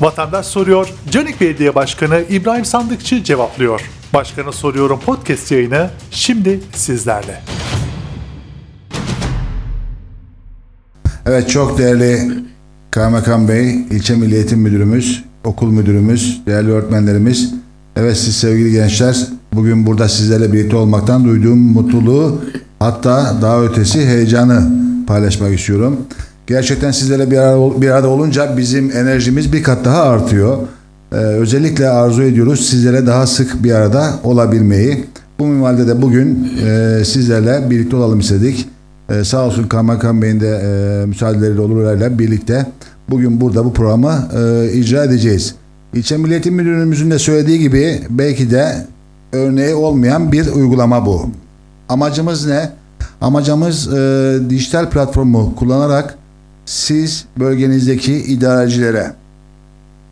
Vatandaş soruyor, Canik Belediye Başkanı İbrahim Sandıkçı cevaplıyor. Başkanı soruyorum podcast yayını şimdi sizlerle. Evet çok değerli Kaymakam Bey, ilçe Milli Müdürümüz, okul müdürümüz, değerli öğretmenlerimiz. Evet siz sevgili gençler bugün burada sizlerle birlikte olmaktan duyduğum mutluluğu hatta daha ötesi heyecanı paylaşmak istiyorum. Gerçekten sizlerle bir arada, bir arada olunca bizim enerjimiz bir kat daha artıyor. Ee, özellikle arzu ediyoruz sizlere daha sık bir arada olabilmeyi. Bu minvalde de bugün e, sizlerle birlikte olalım istedik. Ee, sağ olsun Kaymakam Bey'in de e, müsaadeleriyle olurlarla birlikte bugün burada bu programı e, icra edeceğiz. İlçe Milli Eğitim Müdürümüzün de söylediği gibi belki de örneği olmayan bir uygulama bu. Amacımız ne? Amacımız e, dijital platformu kullanarak siz bölgenizdeki idarecilere,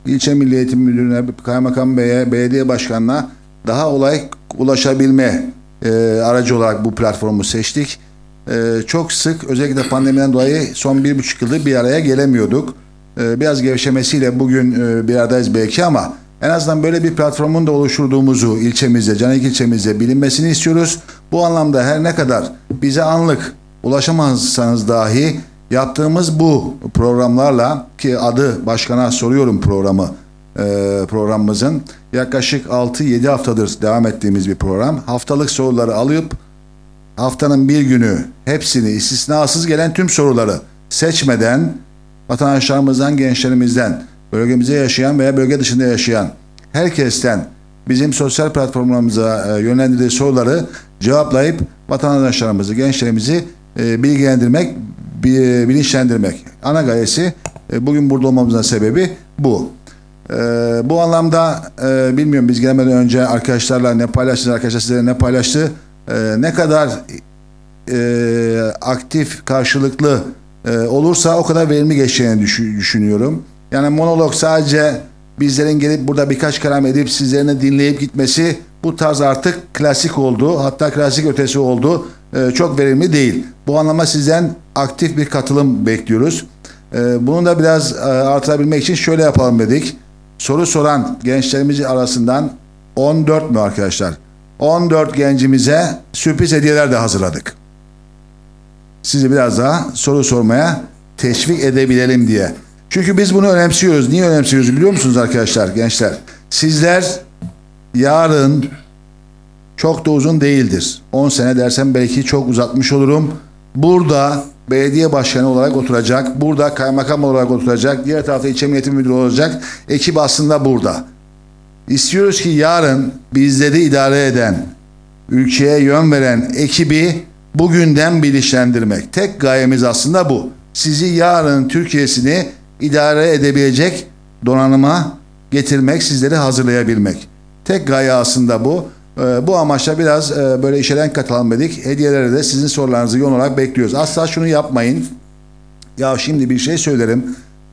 ilçe Milli Eğitim Müdürüne, Kaymakam Bey'e, belediye başkanına daha olay ulaşabilme e, aracı olarak bu platformu seçtik. E, çok sık özellikle pandemiden dolayı son bir buçuk yıldır bir araya gelemiyorduk. E, biraz gevşemesiyle bugün e, bir aradayız belki ama en azından böyle bir platformun da oluşturduğumuzu ilçemizde, Canik ilçemizde bilinmesini istiyoruz. Bu anlamda her ne kadar bize anlık ulaşamazsanız dahi yaptığımız bu programlarla ki adı başkana soruyorum programı e, programımızın yaklaşık 6-7 haftadır devam ettiğimiz bir program. Haftalık soruları alıp haftanın bir günü hepsini istisnasız gelen tüm soruları seçmeden vatandaşlarımızdan, gençlerimizden, bölgemizde yaşayan veya bölge dışında yaşayan herkesten bizim sosyal platformlarımıza e, yönlendirdiği soruları cevaplayıp vatandaşlarımızı, gençlerimizi e, bilgilendirmek, bi- bilinçlendirmek. Ana gayesi e, bugün burada olmamızın sebebi bu. E, bu anlamda e, bilmiyorum biz gelmeden önce arkadaşlarla ne paylaştınız, arkadaşlar size ne paylaştı, e, ne kadar e, aktif, karşılıklı e, olursa o kadar verimli geçeceğini düşü- düşünüyorum. Yani monolog sadece bizlerin gelip burada birkaç kelam edip sizlerini dinleyip gitmesi bu tarz artık klasik oldu. Hatta klasik ötesi oldu. E, çok verimli değil. Bu anlama sizden aktif bir katılım bekliyoruz. E, bunu da biraz e, artırabilmek için şöyle yapalım dedik. Soru soran gençlerimiz arasından 14 mü arkadaşlar? 14 gencimize sürpriz hediyeler de hazırladık sizi biraz daha soru sormaya teşvik edebilelim diye. Çünkü biz bunu önemsiyoruz. Niye önemsiyoruz biliyor musunuz arkadaşlar, gençler? Sizler yarın çok da uzun değildir. 10 sene dersem belki çok uzatmış olurum. Burada belediye başkanı olarak oturacak, burada kaymakam olarak oturacak, diğer tarafta ilçe milli müdürü olacak. Ekip aslında burada. İstiyoruz ki yarın bizleri idare eden, ülkeye yön veren ekibi bugünden bilinçlendirmek. Tek gayemiz aslında bu. Sizi yarın Türkiye'sini idare edebilecek donanıma getirmek, sizleri hazırlayabilmek. Tek gaye aslında bu. Ee, bu amaçla biraz e, böyle işe katalım dedik. Hediyelere de sizin sorularınızı yoğun olarak bekliyoruz. Asla şunu yapmayın. Ya şimdi bir şey söylerim.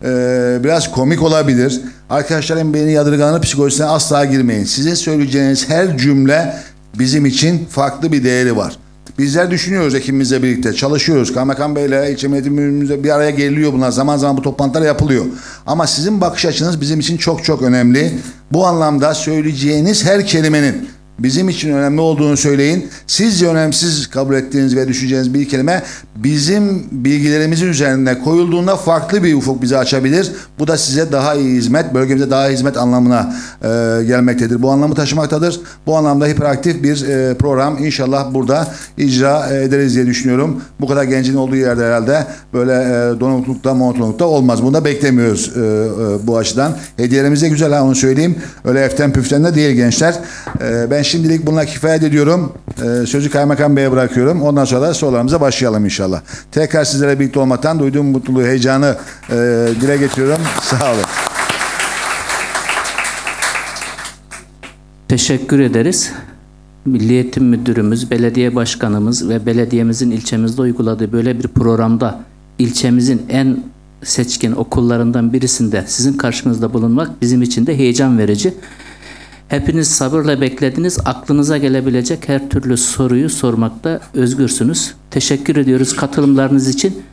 Ee, biraz komik olabilir. Arkadaşlarım beni yadırganı psikolojisine asla girmeyin. Sizin söyleyeceğiniz her cümle bizim için farklı bir değeri var. Bizler düşünüyoruz ekibimizle birlikte çalışıyoruz. Kaymakam Bey'le ilçe müdürümüzle bir araya geliniyor bunlar. Zaman zaman bu toplantılar yapılıyor. Ama sizin bakış açınız bizim için çok çok önemli. Bu anlamda söyleyeceğiniz her kelimenin bizim için önemli olduğunu söyleyin. Sizce önemsiz kabul ettiğiniz ve düşüneceğiniz bir kelime bizim bilgilerimizin üzerine koyulduğunda farklı bir ufuk bize açabilir. Bu da size daha iyi hizmet, bölgemize daha iyi hizmet anlamına e, gelmektedir. Bu anlamı taşımaktadır. Bu anlamda hiperaktif bir e, program inşallah burada icra e, ederiz diye düşünüyorum. Bu kadar gencin olduğu yerde herhalde böyle e, donuklukta, monotonlukta olmaz. Bunu da beklemiyoruz e, e, bu açıdan. Hediyelerimiz de güzel ha onu söyleyeyim. Öyle eften püften de değil gençler. E, ben şimdilik bununla kifayet ediyorum. E, sözü Kaymakam Bey'e bırakıyorum. Ondan sonra sorularımıza başlayalım inşallah. Tekrar sizlere birlikte olmaktan duyduğum mutluluğu, heyecanı e, dile getiriyorum. Sağ olun. Teşekkür ederiz. Milli Müdürümüz, belediye başkanımız ve belediyemizin ilçemizde uyguladığı böyle bir programda ilçemizin en seçkin okullarından birisinde sizin karşınızda bulunmak bizim için de heyecan verici. Hepiniz sabırla beklediniz. Aklınıza gelebilecek her türlü soruyu sormakta özgürsünüz. Teşekkür ediyoruz katılımlarınız için.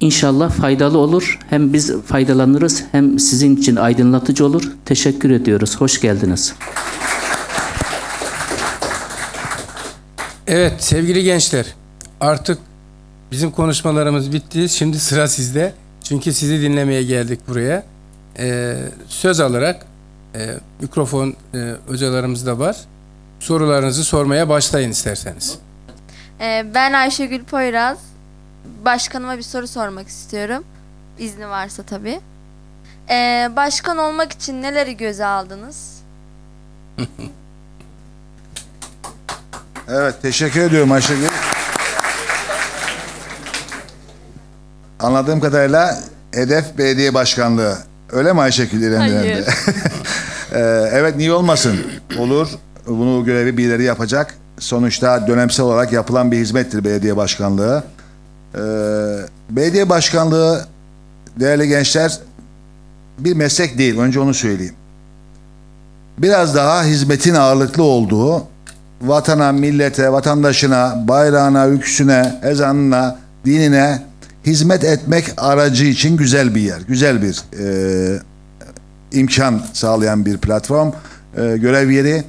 İnşallah faydalı olur. Hem biz faydalanırız hem sizin için aydınlatıcı olur. Teşekkür ediyoruz. Hoş geldiniz. Evet sevgili gençler artık bizim konuşmalarımız bitti. Şimdi sıra sizde. Çünkü sizi dinlemeye geldik buraya. Ee, söz alarak e, mikrofon e, hocalarımız da var. Sorularınızı sormaya başlayın isterseniz. Ee, ben Ayşegül Poyraz. Başkanıma bir soru sormak istiyorum. İzni varsa tabii. Ee, başkan olmak için neleri göze aldınız? Evet teşekkür ediyorum Ayşegül. Anladığım kadarıyla hedef belediye başkanlığı. Öyle mi Ayşegül İrem Hayır. Direndi? Ee, evet niye olmasın? Olur. Bunu görevi birileri yapacak. Sonuçta dönemsel olarak yapılan bir hizmettir belediye başkanlığı. Ee, belediye başkanlığı değerli gençler bir meslek değil. Önce onu söyleyeyim. Biraz daha hizmetin ağırlıklı olduğu vatana, millete, vatandaşına, bayrağına, ülküsüne, ezanına, dinine hizmet etmek aracı için güzel bir yer, güzel bir e, imkan sağlayan bir platform, e, görev yeri.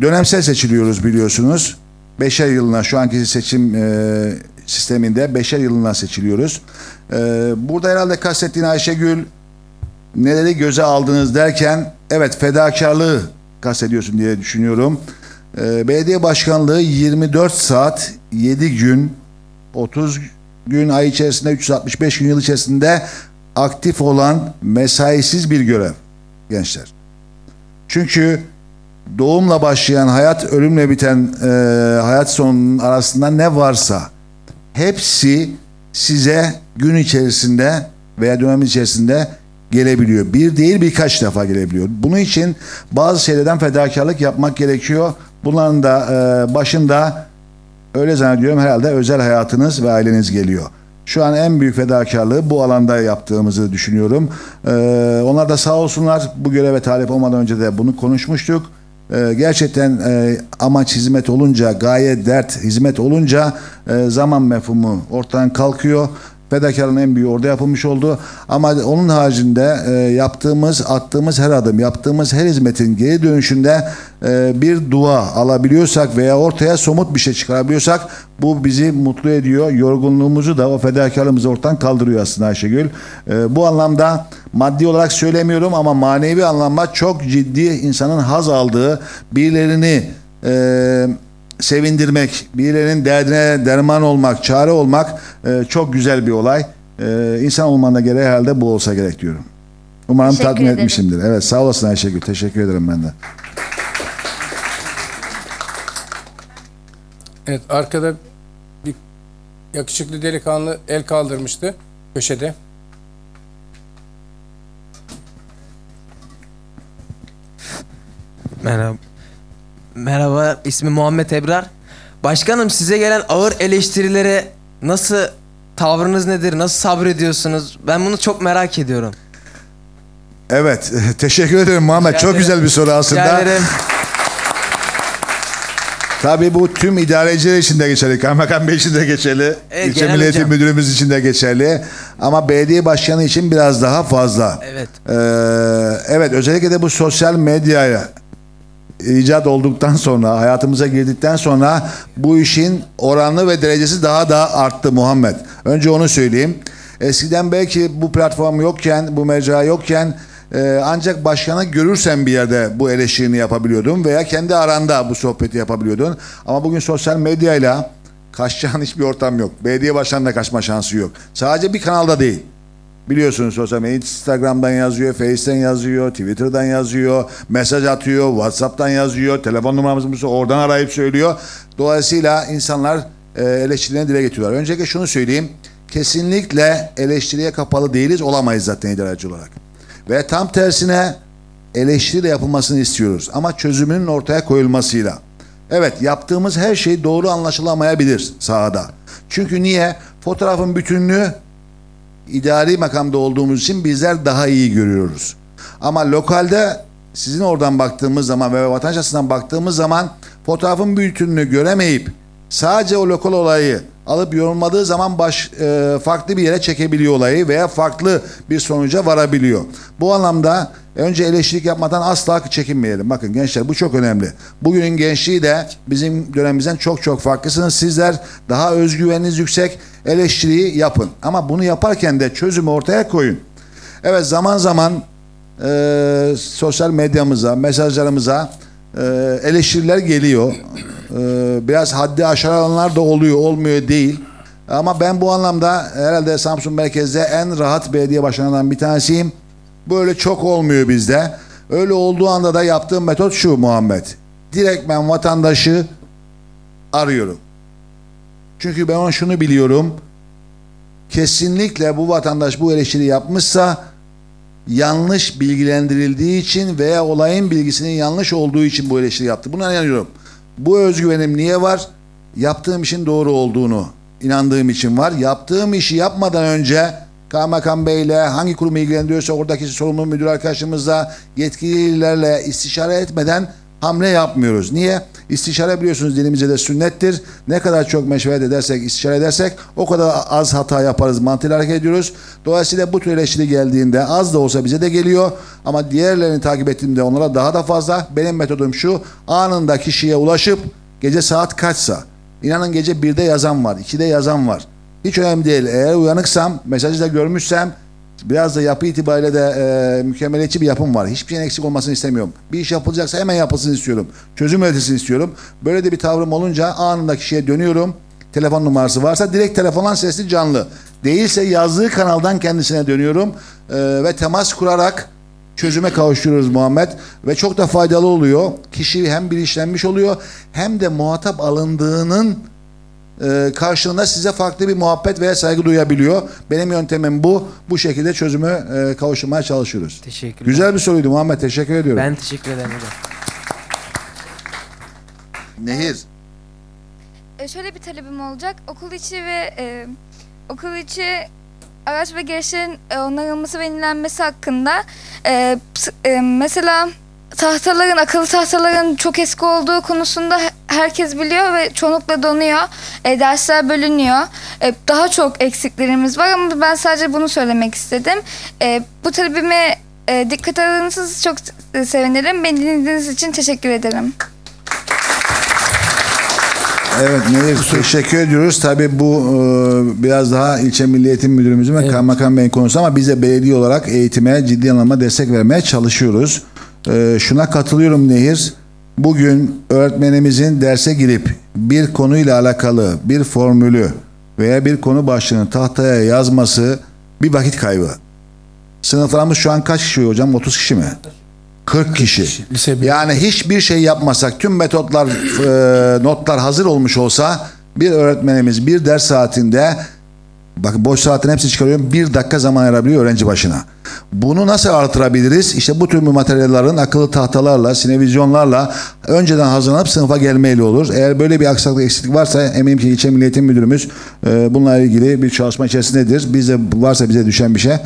Dönemsel seçiliyoruz biliyorsunuz. Beşer yılına şu anki seçim e, sisteminde beşer yılına seçiliyoruz. E, burada herhalde kastettiğin Ayşegül neleri göze aldınız derken evet fedakarlığı kastediyorsun diye düşünüyorum. Ee, belediye başkanlığı 24 saat 7 gün 30 gün ay içerisinde 365 gün yıl içerisinde aktif olan mesaisiz bir görev gençler. Çünkü doğumla başlayan hayat ölümle biten e, hayat sonunun arasında ne varsa hepsi size gün içerisinde veya dönem içerisinde gelebiliyor. Bir değil birkaç defa gelebiliyor. Bunun için bazı şeylerden fedakarlık yapmak gerekiyor. Bunların da e, başında öyle zannediyorum herhalde özel hayatınız ve aileniz geliyor. Şu an en büyük fedakarlığı bu alanda yaptığımızı düşünüyorum. E, onlar da sağ olsunlar bu göreve talip olmadan önce de bunu konuşmuştuk. E, gerçekten e, amaç hizmet olunca, gaye dert hizmet olunca e, zaman mefhumu ortadan kalkıyor. Fedakarlığın en büyüğü orada yapılmış oldu. Ama onun haricinde e, yaptığımız, attığımız her adım, yaptığımız her hizmetin geri dönüşünde e, bir dua alabiliyorsak veya ortaya somut bir şey çıkarabiliyorsak bu bizi mutlu ediyor. Yorgunluğumuzu da o fedakarlığımızı ortadan kaldırıyor aslında Ayşegül. E, bu anlamda maddi olarak söylemiyorum ama manevi anlamda çok ciddi insanın haz aldığı birilerini e, sevindirmek, birilerinin derdine derman olmak, çare olmak e, çok güzel bir olay. E, insan olmanın gereği herhalde bu olsa gerek diyorum. Umarım Teşekkür tatmin ederim. etmişimdir. Evet sağ olasın Ayşegül. Teşekkür ederim ben de. Evet arkada bir yakışıklı delikanlı el kaldırmıştı köşede. Merhaba. Merhaba, ismim Muhammed Ebrar. Başkanım size gelen ağır eleştirilere nasıl tavrınız nedir? Nasıl sabrediyorsunuz? Ben bunu çok merak ediyorum. Evet teşekkür ederim Muhammed. Rica çok ederim. güzel bir soru Rica aslında. ederim. Tabii bu tüm idareciler için de geçerli. Kaymakam Bey için de geçerli. Evet, İlçe genel Milli Eğitim hocam. Müdürümüz için de geçerli. Ama belediye başkanı için biraz daha fazla. Evet. Ee, evet özellikle de bu sosyal medyaya icat olduktan sonra hayatımıza girdikten sonra bu işin oranı ve derecesi daha da arttı Muhammed. Önce onu söyleyeyim. Eskiden belki bu platform yokken, bu mecra yokken e, ancak başkanı görürsen bir yerde bu eleştirini yapabiliyordun veya kendi aranda bu sohbeti yapabiliyordun. Ama bugün sosyal medyayla kaçacağın hiçbir ortam yok. Belediye başkanına kaçma şansı yok. Sadece bir kanalda değil. Biliyorsunuz sosyal medya Instagram'dan yazıyor, Face'ten yazıyor, Twitter'dan yazıyor, mesaj atıyor, WhatsApp'tan yazıyor, telefon numaramızı oradan arayıp söylüyor. Dolayısıyla insanlar e, eleştirilerini dile getiriyorlar. Öncelikle şunu söyleyeyim. Kesinlikle eleştiriye kapalı değiliz, olamayız zaten idareci olarak. Ve tam tersine eleştiri de yapılmasını istiyoruz. Ama çözümünün ortaya koyulmasıyla. Evet yaptığımız her şey doğru anlaşılamayabilir sahada. Çünkü niye? Fotoğrafın bütünlüğü idari makamda olduğumuz için bizler daha iyi görüyoruz. Ama lokalde sizin oradan baktığımız zaman ve vatandaş açısından baktığımız zaman fotoğrafın bütünlüğünü göremeyip sadece o lokal olayı alıp yorumladığı zaman baş e, farklı bir yere çekebiliyor olayı veya farklı bir sonuca varabiliyor. Bu anlamda önce eleştirilik yapmadan asla çekinmeyelim. Bakın gençler bu çok önemli. Bugünün gençliği de bizim dönemimizden çok çok farklısınız. Sizler daha özgüveniniz yüksek eleştiriyi yapın. Ama bunu yaparken de çözümü ortaya koyun. Evet zaman zaman e, sosyal medyamıza, mesajlarımıza e, eleştiriler geliyor. E, biraz haddi aşaranlar da oluyor, olmuyor değil. Ama ben bu anlamda herhalde Samsun merkezde en rahat belediye başkanından bir tanesiyim. Böyle çok olmuyor bizde. Öyle olduğu anda da yaptığım metot şu Muhammed. Direkt ben vatandaşı arıyorum. Çünkü ben şunu biliyorum. Kesinlikle bu vatandaş bu eleştiri yapmışsa yanlış bilgilendirildiği için veya olayın bilgisinin yanlış olduğu için bu eleştiri yaptı. Buna inanıyorum. Bu özgüvenim niye var? Yaptığım işin doğru olduğunu inandığım için var. Yaptığım işi yapmadan önce Kaymakam Bey'le hangi kurumu ilgilendiriyorsa oradaki sorumlu müdür arkadaşımızla yetkililerle istişare etmeden hamle yapmıyoruz. Niye? İstişare biliyorsunuz dilimize de sünnettir. Ne kadar çok meşveret edersek, istişare edersek o kadar az hata yaparız mantığıyla hareket ediyoruz. Dolayısıyla bu tür eleştiri geldiğinde az da olsa bize de geliyor. Ama diğerlerini takip ettiğimde onlara daha da fazla. Benim metodum şu. Anında kişiye ulaşıp gece saat kaçsa İnanın gece 1'de yazan var, 2'de yazan var. Hiç önemli değil. Eğer uyanıksam, mesajı da görmüşsem biraz da yapı itibariyle de e, mükemmeliyetçi bir yapım var. Hiçbir şeyin eksik olmasını istemiyorum. Bir iş yapılacaksa hemen yapılsın istiyorum. Çözüm üretilsin istiyorum. Böyle de bir tavrım olunca anında kişiye dönüyorum. Telefon numarası varsa direkt telefondan sesli canlı. Değilse yazdığı kanaldan kendisine dönüyorum. E, ve temas kurarak çözüme kavuşturuyoruz Muhammed ve çok da faydalı oluyor. Kişi hem bilinçlenmiş oluyor hem de muhatap alındığının e, karşılığında size farklı bir muhabbet veya saygı duyabiliyor. Benim yöntemim bu. Bu şekilde çözümü e, kavuşturmaya çalışıyoruz. Teşekkürler. Güzel bir soruydu Muhammed. Teşekkür ediyorum. Ben teşekkür ederim hocam. Nehir. E, şöyle bir talebim olacak. Okul içi ve e, okul içi araç ve gereçlerin e, onarılması ve yenilenmesi hakkında e, e, mesela tahtaların, akıllı tahtaların çok eski olduğu konusunda he- herkes biliyor ve çoğunlukla donuyor. E, dersler bölünüyor. E, daha çok eksiklerimiz var ama ben sadece bunu söylemek istedim. E, bu talebime e, dikkat alırsanız çok e, sevinirim. Beni dinlediğiniz için teşekkür ederim. Evet Nehir teşekkür ediyoruz. Tabii bu e, biraz daha ilçe Milli Eğitim Müdürümüzün ve Kaymakam Bey'in konusu ama biz de belediye olarak eğitime ciddi anlamda destek vermeye çalışıyoruz. E, şuna katılıyorum Nehir. Bugün öğretmenimizin derse girip bir konuyla alakalı bir formülü veya bir konu başlığını tahtaya yazması bir vakit kaybı. Sınıflarımız şu an kaç kişi hocam? 30 kişi mi? 40 kişi. Lise. Yani hiçbir şey yapmasak, tüm metotlar, e, notlar hazır olmuş olsa bir öğretmenimiz bir ders saatinde bakın boş saatin hepsini çıkarıyorum. Bir dakika zaman ayırabiliyor öğrenci başına. Bunu nasıl artırabiliriz? İşte bu tür materyallerin akıllı tahtalarla, sinevizyonlarla önceden hazırlanıp sınıfa gelmeyle olur. Eğer böyle bir aksaklık eksiklik varsa eminim ki ilçe Milli Müdürümüz e, bununla ilgili bir çalışma içerisindedir. Bize varsa bize düşen bir şey e,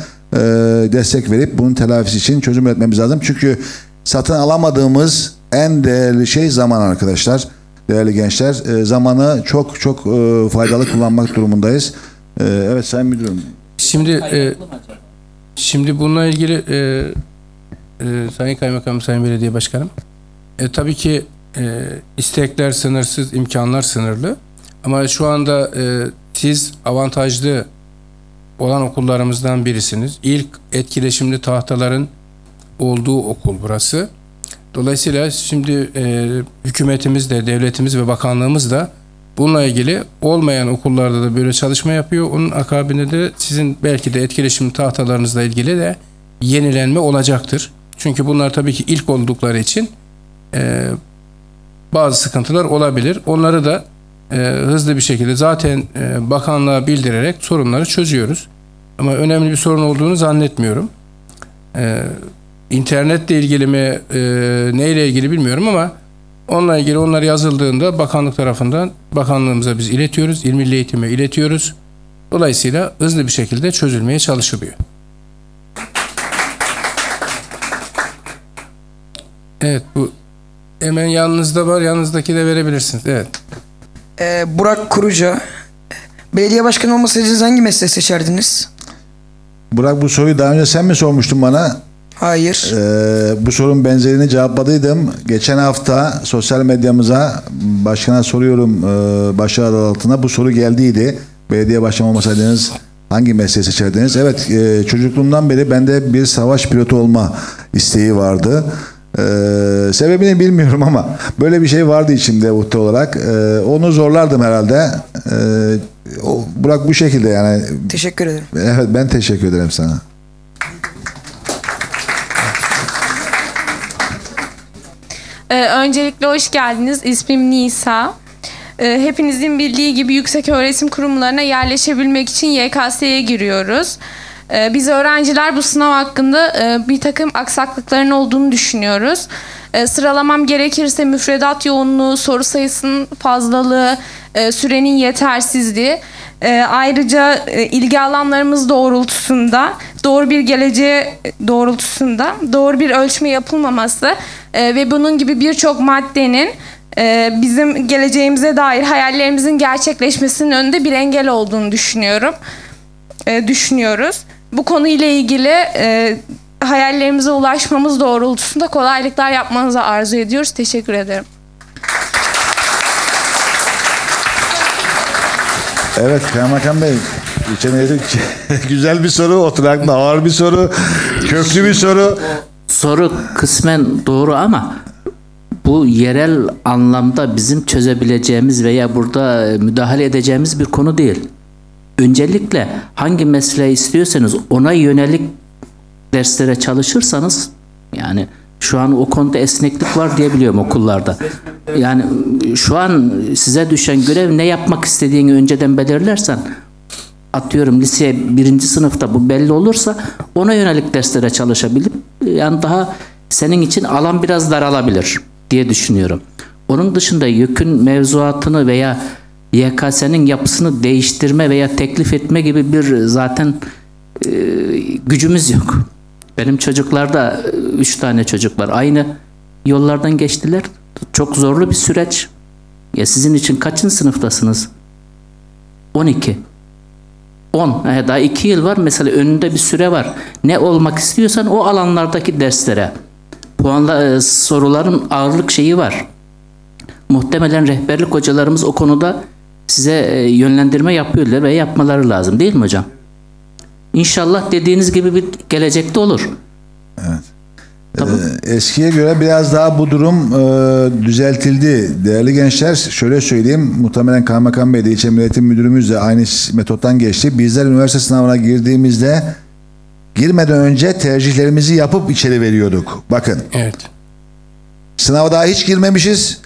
destek verip bunun telafisi için çözüm üretmemiz lazım. Çünkü satın alamadığımız en değerli şey zaman arkadaşlar. Değerli gençler, e, zamanı çok çok e, faydalı kullanmak durumundayız. E, evet Sayın Müdürüm. Şimdi e, şimdi bununla ilgili e, e, Sayın Kaymakam, Sayın Belediye Başkanım, e, tabii ki e, istekler sınırsız, imkanlar sınırlı. Ama şu anda e, siz avantajlı olan okullarımızdan birisiniz. İlk etkileşimli tahtaların olduğu okul burası. Dolayısıyla şimdi e, hükümetimiz de, devletimiz ve bakanlığımız da bununla ilgili olmayan okullarda da böyle çalışma yapıyor. Onun akabinde de sizin belki de etkileşim tahtalarınızla ilgili de yenilenme olacaktır. Çünkü bunlar tabii ki ilk oldukları için e, bazı sıkıntılar olabilir. Onları da e, hızlı bir şekilde zaten e, bakanlığa bildirerek sorunları çözüyoruz. Ama önemli bir sorun olduğunu zannetmiyorum. E, internetle ilgili mi, e, neyle ilgili bilmiyorum ama onunla ilgili onlar yazıldığında bakanlık tarafından bakanlığımıza biz iletiyoruz, İl Milli Eğitim'e iletiyoruz. Dolayısıyla hızlı bir şekilde çözülmeye çalışılıyor. Evet bu hemen yanınızda var. Yanınızdaki de verebilirsiniz. Evet. Ee, Burak Kuruca. Belediye başkanı olmasaydınız hangi mesleği seçerdiniz? Burak bu soruyu daha önce sen mi sormuştun bana? Hayır. Ee, bu sorunun benzerini cevapladıydım. Geçen hafta sosyal medyamıza başkana soruyorum e, başlığı altına bu soru geldiydi. Belediye başkanı olmasaydınız hangi mesleği seçerdiniz? Evet e, çocukluğumdan beri bende bir savaş pilotu olma isteği vardı. Ee, sebebini bilmiyorum ama böyle bir şey vardı içimde uhde olarak. Ee, onu zorlardım herhalde. Ee, o, Burak bu şekilde yani. Teşekkür ederim. Evet ben teşekkür ederim sana. Ee, öncelikle hoş geldiniz. İsmim Nisa. Ee, hepinizin bildiği gibi yüksek öğretim kurumlarına yerleşebilmek için YKS'ye giriyoruz. Ee, biz öğrenciler bu sınav hakkında e, bir takım aksaklıkların olduğunu düşünüyoruz. Ee, sıralamam gerekirse müfredat yoğunluğu, soru sayısının fazlalığı, e, sürenin yetersizliği, e, ayrıca e, ilgi alanlarımız doğrultusunda, doğru bir geleceğe doğrultusunda doğru bir ölçme yapılmaması e, ve bunun gibi birçok maddenin e, bizim geleceğimize dair hayallerimizin gerçekleşmesinin önünde bir engel olduğunu düşünüyorum. E, düşünüyoruz. Bu konuyla ilgili e, hayallerimize ulaşmamız doğrultusunda kolaylıklar yapmanızı arzu ediyoruz. Teşekkür ederim. Evet Kaymakam Bey. İçemeyelim. Güzel bir soru, oturaklı ağır bir soru, köklü bir soru. Soru kısmen doğru ama bu yerel anlamda bizim çözebileceğimiz veya burada e, müdahale edeceğimiz bir konu değil. Öncelikle hangi mesleği istiyorsanız ona yönelik derslere çalışırsanız yani şu an o konuda esneklik var diye biliyorum okullarda. Yani şu an size düşen görev ne yapmak istediğini önceden belirlersen atıyorum liseye birinci sınıfta bu belli olursa ona yönelik derslere çalışabilip yani daha senin için alan biraz daralabilir diye düşünüyorum. Onun dışında yükün mevzuatını veya YKS'nin yapısını değiştirme veya teklif etme gibi bir zaten e, gücümüz yok. Benim çocuklarda e, üç tane çocuk var. Aynı yollardan geçtiler. Çok zorlu bir süreç. Ya sizin için kaçıncı sınıftasınız? 12. 10. Yani daha 2 yıl var. Mesela önünde bir süre var. Ne olmak istiyorsan o alanlardaki derslere. Puanla e, soruların ağırlık şeyi var. Muhtemelen rehberlik hocalarımız o konuda size e, yönlendirme yapıyorlar ve yapmaları lazım değil mi hocam? İnşallah dediğiniz gibi bir gelecekte olur. Tamam. Ee, Eskiye göre biraz daha bu durum e, düzeltildi. Değerli gençler şöyle söyleyeyim. Muhtemelen Kaymakam Bey de İlçe Milliyetin Müdürümüz de aynı metottan geçti. Bizler üniversite sınavına girdiğimizde girmeden önce tercihlerimizi yapıp içeri veriyorduk. Bakın Evet. Sınava daha hiç girmemişiz.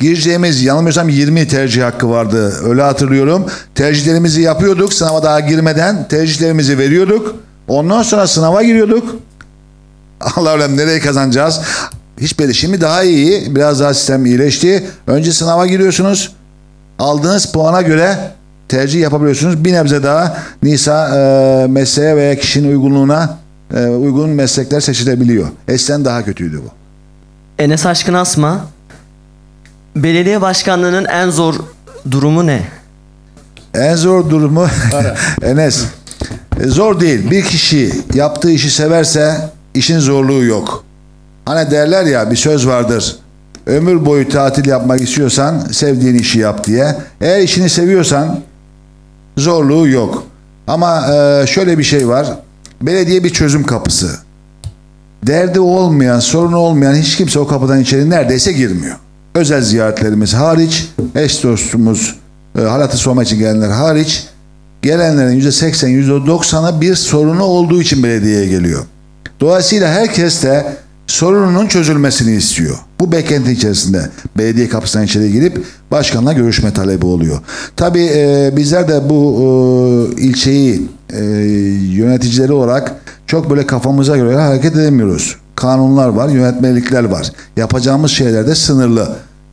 Gireceğimiz yanılmıyorsam 20 tercih hakkı vardı. Öyle hatırlıyorum. Tercihlerimizi yapıyorduk. Sınava daha girmeden tercihlerimizi veriyorduk. Ondan sonra sınava giriyorduk. Allah alem nereye kazanacağız? Hiç belli. Şimdi daha iyi. Biraz daha sistem iyileşti. Önce sınava giriyorsunuz. Aldığınız puana göre tercih yapabiliyorsunuz. Bir nebze daha Nisa e, mesleğe veya kişinin uygunluğuna e, uygun meslekler seçilebiliyor. Eskiden daha kötüydü bu. Enes Aşkın Asma. Belediye başkanlığının en zor durumu ne? En zor durumu Enes. e, Zor değil. Bir kişi yaptığı işi severse işin zorluğu yok. Hani derler ya bir söz vardır. Ömür boyu tatil yapmak istiyorsan sevdiğin işi yap diye. Eğer işini seviyorsan zorluğu yok. Ama e, şöyle bir şey var. Belediye bir çözüm kapısı. Derdi olmayan, sorunu olmayan hiç kimse o kapıdan içeri neredeyse girmiyor. Özel ziyaretlerimiz hariç, eş dostumuz, e, halatı sormak için gelenler hariç, gelenlerin %80, %90'ı bir sorunu olduğu için belediyeye geliyor. Dolayısıyla herkes de sorununun çözülmesini istiyor. Bu beklenti içerisinde belediye kapısından içeri girip başkanla görüşme talebi oluyor. Tabii e, bizler de bu e, ilçeyi e, yöneticileri olarak çok böyle kafamıza göre hareket edemiyoruz. Kanunlar var, yönetmelikler var. Yapacağımız şeyler de sınırlı.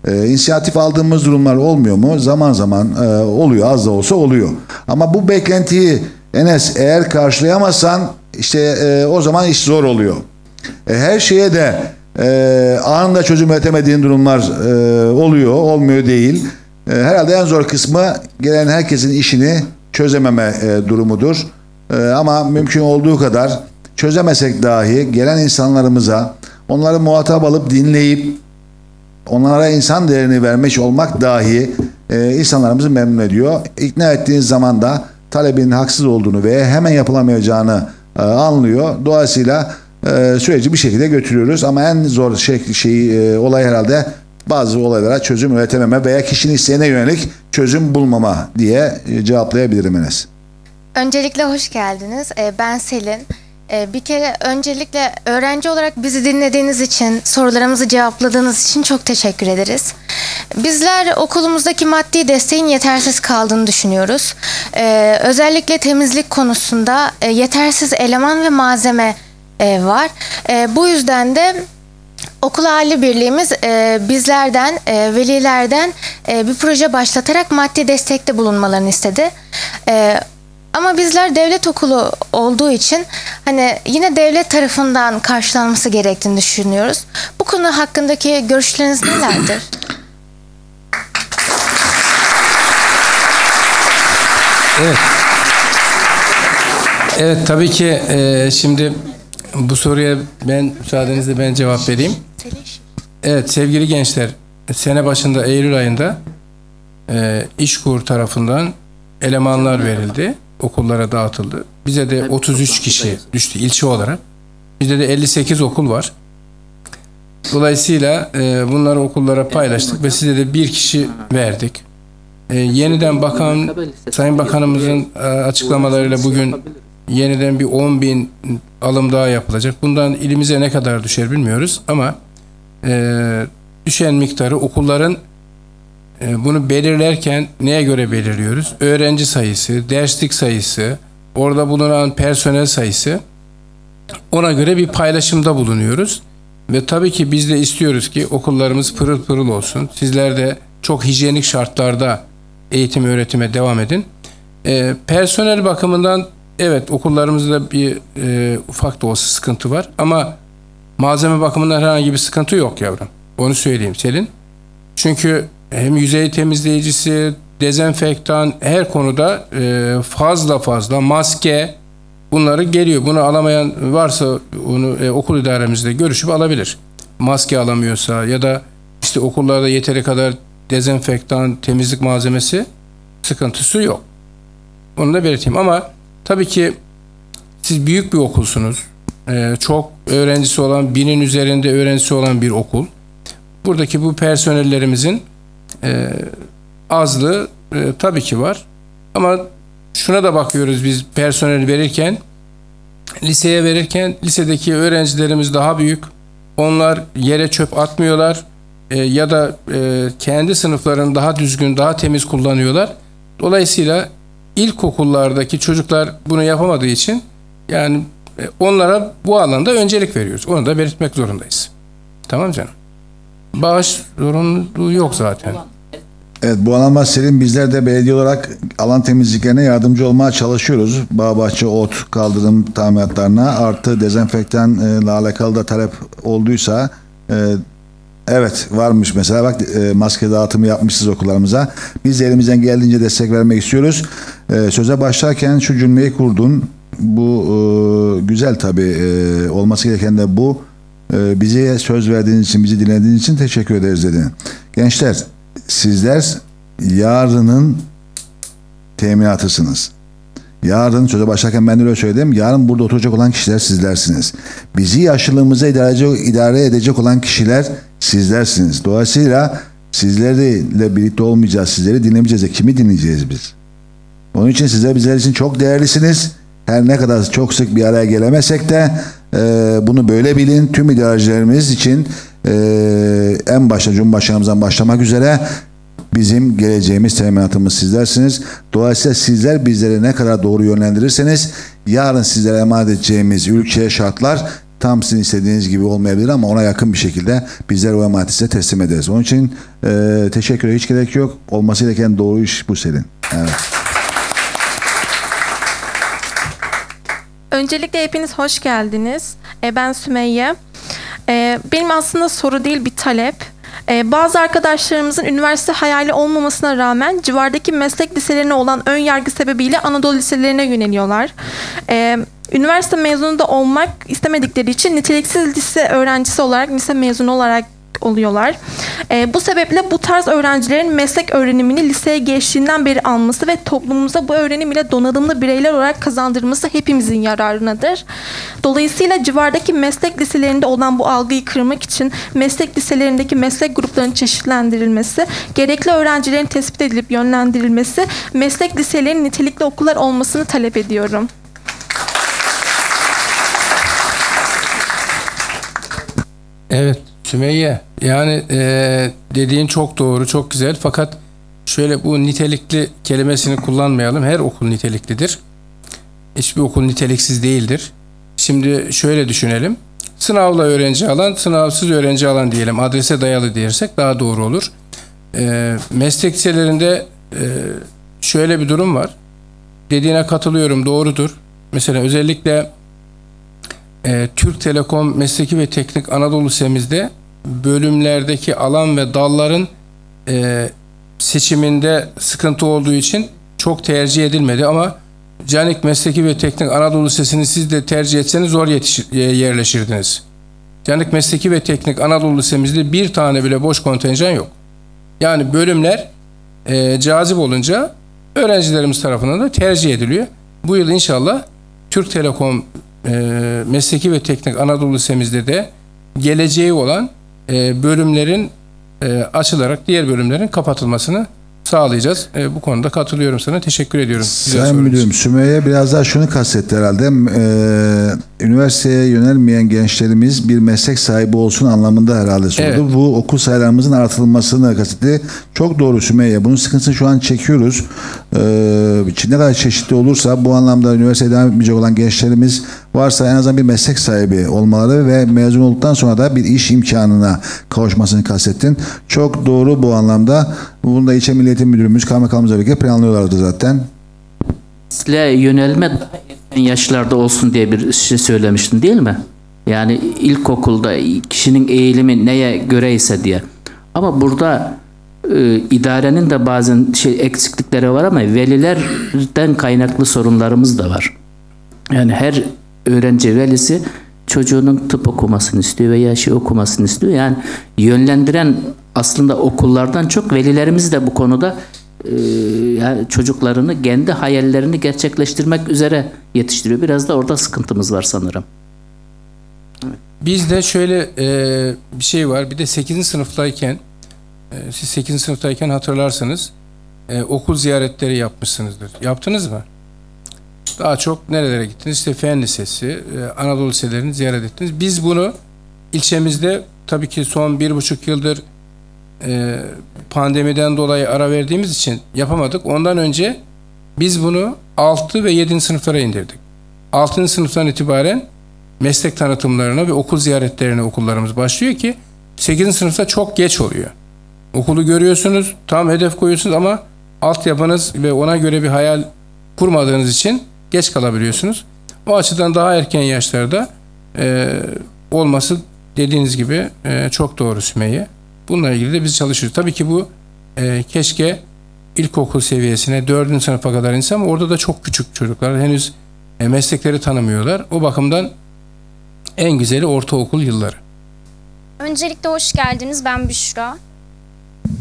E, inisiyatif aldığımız durumlar olmuyor mu? Zaman zaman e, oluyor, az da olsa oluyor. Ama bu beklentiyi Enes eğer karşılayamazsan işte e, o zaman iş zor oluyor. E, her şeye de e, anında çözüm üretemediğin durumlar e, oluyor, olmuyor değil. E, herhalde en zor kısmı gelen herkesin işini çözememe e, durumudur. E, ama mümkün olduğu kadar çözemesek dahi gelen insanlarımıza onları muhatap alıp dinleyip onlara insan değerini vermiş olmak dahi e, insanlarımızı memnun ediyor. İkna ettiğiniz zaman da talebin haksız olduğunu ve hemen yapılamayacağını e, anlıyor. Dolayısıyla e, süreci bir şekilde götürüyoruz ama en zor şey, şeyi e, olay herhalde bazı olaylara çözüm üretememe veya kişinin isteğine yönelik çözüm bulmama diye e, cevaplayabilirim Enes. Öncelikle hoş geldiniz. Ee, Ben Selin. Ee, Bir kere öncelikle öğrenci olarak bizi dinlediğiniz için, sorularımızı cevapladığınız için çok teşekkür ederiz. Bizler okulumuzdaki maddi desteğin yetersiz kaldığını düşünüyoruz. Ee, Özellikle temizlik konusunda e, yetersiz eleman ve malzeme e, var. E, Bu yüzden de Okul Aile Birliğimiz bizlerden, velilerden bir proje başlatarak maddi destekte bulunmalarını istedi. E, ama bizler devlet okulu olduğu için hani yine devlet tarafından karşılanması gerektiğini düşünüyoruz. Bu konu hakkındaki görüşleriniz nelerdir? Evet. Evet tabii ki e, şimdi bu soruya ben müsaadenizle ben cevap vereyim. Evet sevgili gençler sene başında Eylül ayında e, İşkur tarafından elemanlar verildi. Okullara dağıtıldı. Bize de 33 kişi düştü ilçe olarak. Bizde de 58 okul var. Dolayısıyla e, bunları okullara paylaştık ve size de bir kişi verdik. E, yeniden bakan Sayın Bakanımızın e, açıklamalarıyla bugün yeniden bir 10 bin alım daha yapılacak. Bundan ilimize ne kadar düşer bilmiyoruz ama e, düşen miktarı okulların bunu belirlerken neye göre belirliyoruz? Öğrenci sayısı, derslik sayısı, orada bulunan personel sayısı ona göre bir paylaşımda bulunuyoruz. Ve tabii ki biz de istiyoruz ki okullarımız pırıl pırıl olsun. Sizler de çok hijyenik şartlarda eğitim öğretime devam edin. E, personel bakımından evet okullarımızda bir e, ufak da olsa sıkıntı var ama malzeme bakımından herhangi bir sıkıntı yok yavrum. Onu söyleyeyim Selin. Çünkü hem yüzey temizleyicisi, dezenfektan her konuda e, fazla fazla maske bunları geliyor. Bunu alamayan varsa onu e, okul idaremizde görüşüp alabilir. Maske alamıyorsa ya da işte okullarda yeteri kadar dezenfektan, temizlik malzemesi sıkıntısı yok. Onu da belirteyim ama tabii ki siz büyük bir okulsunuz. Ee, çok öğrencisi olan, binin üzerinde öğrencisi olan bir okul. Buradaki bu personellerimizin e, azlığı e, tabii ki var. Ama şuna da bakıyoruz biz personel verirken, liseye verirken lisedeki öğrencilerimiz daha büyük. Onlar yere çöp atmıyorlar e, ya da e, kendi sınıflarını daha düzgün, daha temiz kullanıyorlar. Dolayısıyla ilkokullardaki çocuklar bunu yapamadığı için yani e, onlara bu alanda öncelik veriyoruz. Onu da belirtmek zorundayız. Tamam canım. Bağış zorunluluğu yok zaten. Evet bu alan Selim bizler de belediye olarak alan temizliklerine yardımcı olmaya çalışıyoruz. Bağ bahçe ot kaldırım tamiratlarına artı dezenfektanla alakalı da talep olduysa e, evet varmış mesela bak e, maske dağıtımı yapmışız okullarımıza. Biz de elimizden geldiğince destek vermek istiyoruz. E, söze başlarken şu cümleyi kurdun. Bu e, güzel tabii e, olması gereken de bu. E, bize söz verdiğiniz için, bizi dinlediğiniz için teşekkür ederiz dedin. Gençler sizler yarının teminatısınız. Yarın söze başlarken ben de öyle söyledim. Yarın burada oturacak olan kişiler sizlersiniz. Bizi yaşlılığımıza idare, idare edecek olan kişiler sizlersiniz. Dolayısıyla sizlerle birlikte olmayacağız. Sizleri dinlemeyeceğiz. de Kimi dinleyeceğiz biz? Onun için sizler bizler için çok değerlisiniz. Her ne kadar çok sık bir araya gelemesek de e, bunu böyle bilin. Tüm idarecilerimiz için e, en başta Cumhurbaşkanımızdan başlamak üzere bizim geleceğimiz teminatımız sizlersiniz. Dolayısıyla sizler bizleri ne kadar doğru yönlendirirseniz yarın sizlere emanet edeceğimiz ülkeye şartlar tam sizin istediğiniz gibi olmayabilir ama ona yakın bir şekilde bizler o emaneti size teslim ederiz. Onun için e, teşekküre hiç gerek yok. Olması gereken doğru iş bu senin. Evet. Öncelikle hepiniz hoş geldiniz. E, ben Sümeyye. E, benim aslında soru değil bir talep. Ee, bazı arkadaşlarımızın üniversite hayali olmamasına rağmen civardaki meslek liselerine olan ön yargı sebebiyle Anadolu liselerine yöneliyorlar. Ee, üniversite mezunu da olmak istemedikleri için niteliksiz lise öğrencisi olarak, lise mezunu olarak oluyorlar. Ee, bu sebeple bu tarz öğrencilerin meslek öğrenimini liseye geçtiğinden beri alması ve toplumumuza bu öğrenim ile donanımlı bireyler olarak kazandırması hepimizin yararınadır. Dolayısıyla civardaki meslek liselerinde olan bu algıyı kırmak için meslek liselerindeki meslek gruplarının çeşitlendirilmesi, gerekli öğrencilerin tespit edilip yönlendirilmesi, meslek liselerinin nitelikli okullar olmasını talep ediyorum. Evet Sümeyye yani eee, dediğin çok doğru çok güzel fakat şöyle bu nitelikli kelimesini kullanmayalım. Her okul niteliklidir. Hiçbir okul niteliksiz değildir. Şimdi şöyle düşünelim. Sınavla öğrenci alan, sınavsız öğrenci alan diyelim. Adrese dayalı diyersek daha doğru olur. Eee, meslek liselerinde eee, şöyle bir durum var. Dediğine katılıyorum doğrudur. Mesela özellikle e, Türk Telekom Mesleki ve Teknik Anadolu Lisemizde bölümlerdeki alan ve dalların e, seçiminde sıkıntı olduğu için çok tercih edilmedi ama Canik Mesleki ve Teknik Anadolu Lisesi'ni siz de tercih etseniz zor e, yerleşirdiniz. Canik Mesleki ve Teknik Anadolu Lisemizde bir tane bile boş kontenjan yok. Yani bölümler e, cazip olunca öğrencilerimiz tarafından da tercih ediliyor. Bu yıl inşallah Türk Telekom e, Mesleki ve Teknik Anadolu Lisemizde de geleceği olan e, bölümlerin e, açılarak diğer bölümlerin kapatılmasını sağlayacağız. E, bu konuda katılıyorum sana. Teşekkür ediyorum. Sorunuz. Müdürüm Sümeyye biraz daha şunu kastetti herhalde. Ee, üniversiteye yönelmeyen gençlerimiz bir meslek sahibi olsun anlamında herhalde sordu. Evet. Bu okul sayılarımızın artırılmasını kastetti. Çok doğru Sümeyye. Bunun sıkıntısını şu an çekiyoruz. Ee, ne kadar çeşitli olursa bu anlamda üniversiteye devam etmeyecek olan gençlerimiz varsa en azından bir meslek sahibi olmaları ve mezun olduktan sonra da bir iş imkanına kavuşmasını kastettin. Çok doğru bu anlamda. Bunu da İlçe Milli Eğitim Müdürümüz, kaymakamımızla birlikte planlıyorlardı zaten. Mesleğe yönelme daha yaşlarda olsun diye bir şey söylemiştin değil mi? Yani ilkokulda kişinin eğilimi neye göreyse diye. Ama burada e, idarenin de bazen şey eksiklikleri var ama velilerden kaynaklı sorunlarımız da var. Yani her öğrenci velisi çocuğunun tıp okumasını istiyor veya şey okumasını istiyor. Yani yönlendiren aslında okullardan çok velilerimiz de bu konuda yani çocuklarını kendi hayallerini gerçekleştirmek üzere yetiştiriyor. Biraz da orada sıkıntımız var sanırım. Bizde şöyle e, bir şey var. Bir de 8. sınıftayken e, siz 8. sınıftayken hatırlarsınız e, okul ziyaretleri yapmışsınızdır. Yaptınız mı? Daha çok nerelere gittiniz? İşte Fen Lisesi, e, Anadolu Liselerini ziyaret ettiniz. Biz bunu ilçemizde tabii ki son bir buçuk yıldır e, pandemiden dolayı ara verdiğimiz için yapamadık. Ondan önce biz bunu 6 ve 7. sınıflara indirdik. 6. sınıftan itibaren meslek tanıtımlarına ve okul ziyaretlerine okullarımız başlıyor ki 8. sınıfta çok geç oluyor. Okulu görüyorsunuz, tam hedef koyuyorsunuz ama altyapınız ve ona göre bir hayal kurmadığınız için geç kalabiliyorsunuz. O açıdan daha erken yaşlarda e, olması dediğiniz gibi e, çok doğru Sümeyye. Bununla ilgili de biz çalışıyoruz. Tabii ki bu e, keşke ilkokul seviyesine, dördüncü sınıfa kadar inse ama orada da çok küçük çocuklar henüz e, meslekleri tanımıyorlar. O bakımdan en güzeli ortaokul yılları. Öncelikle hoş geldiniz. Ben Büşra.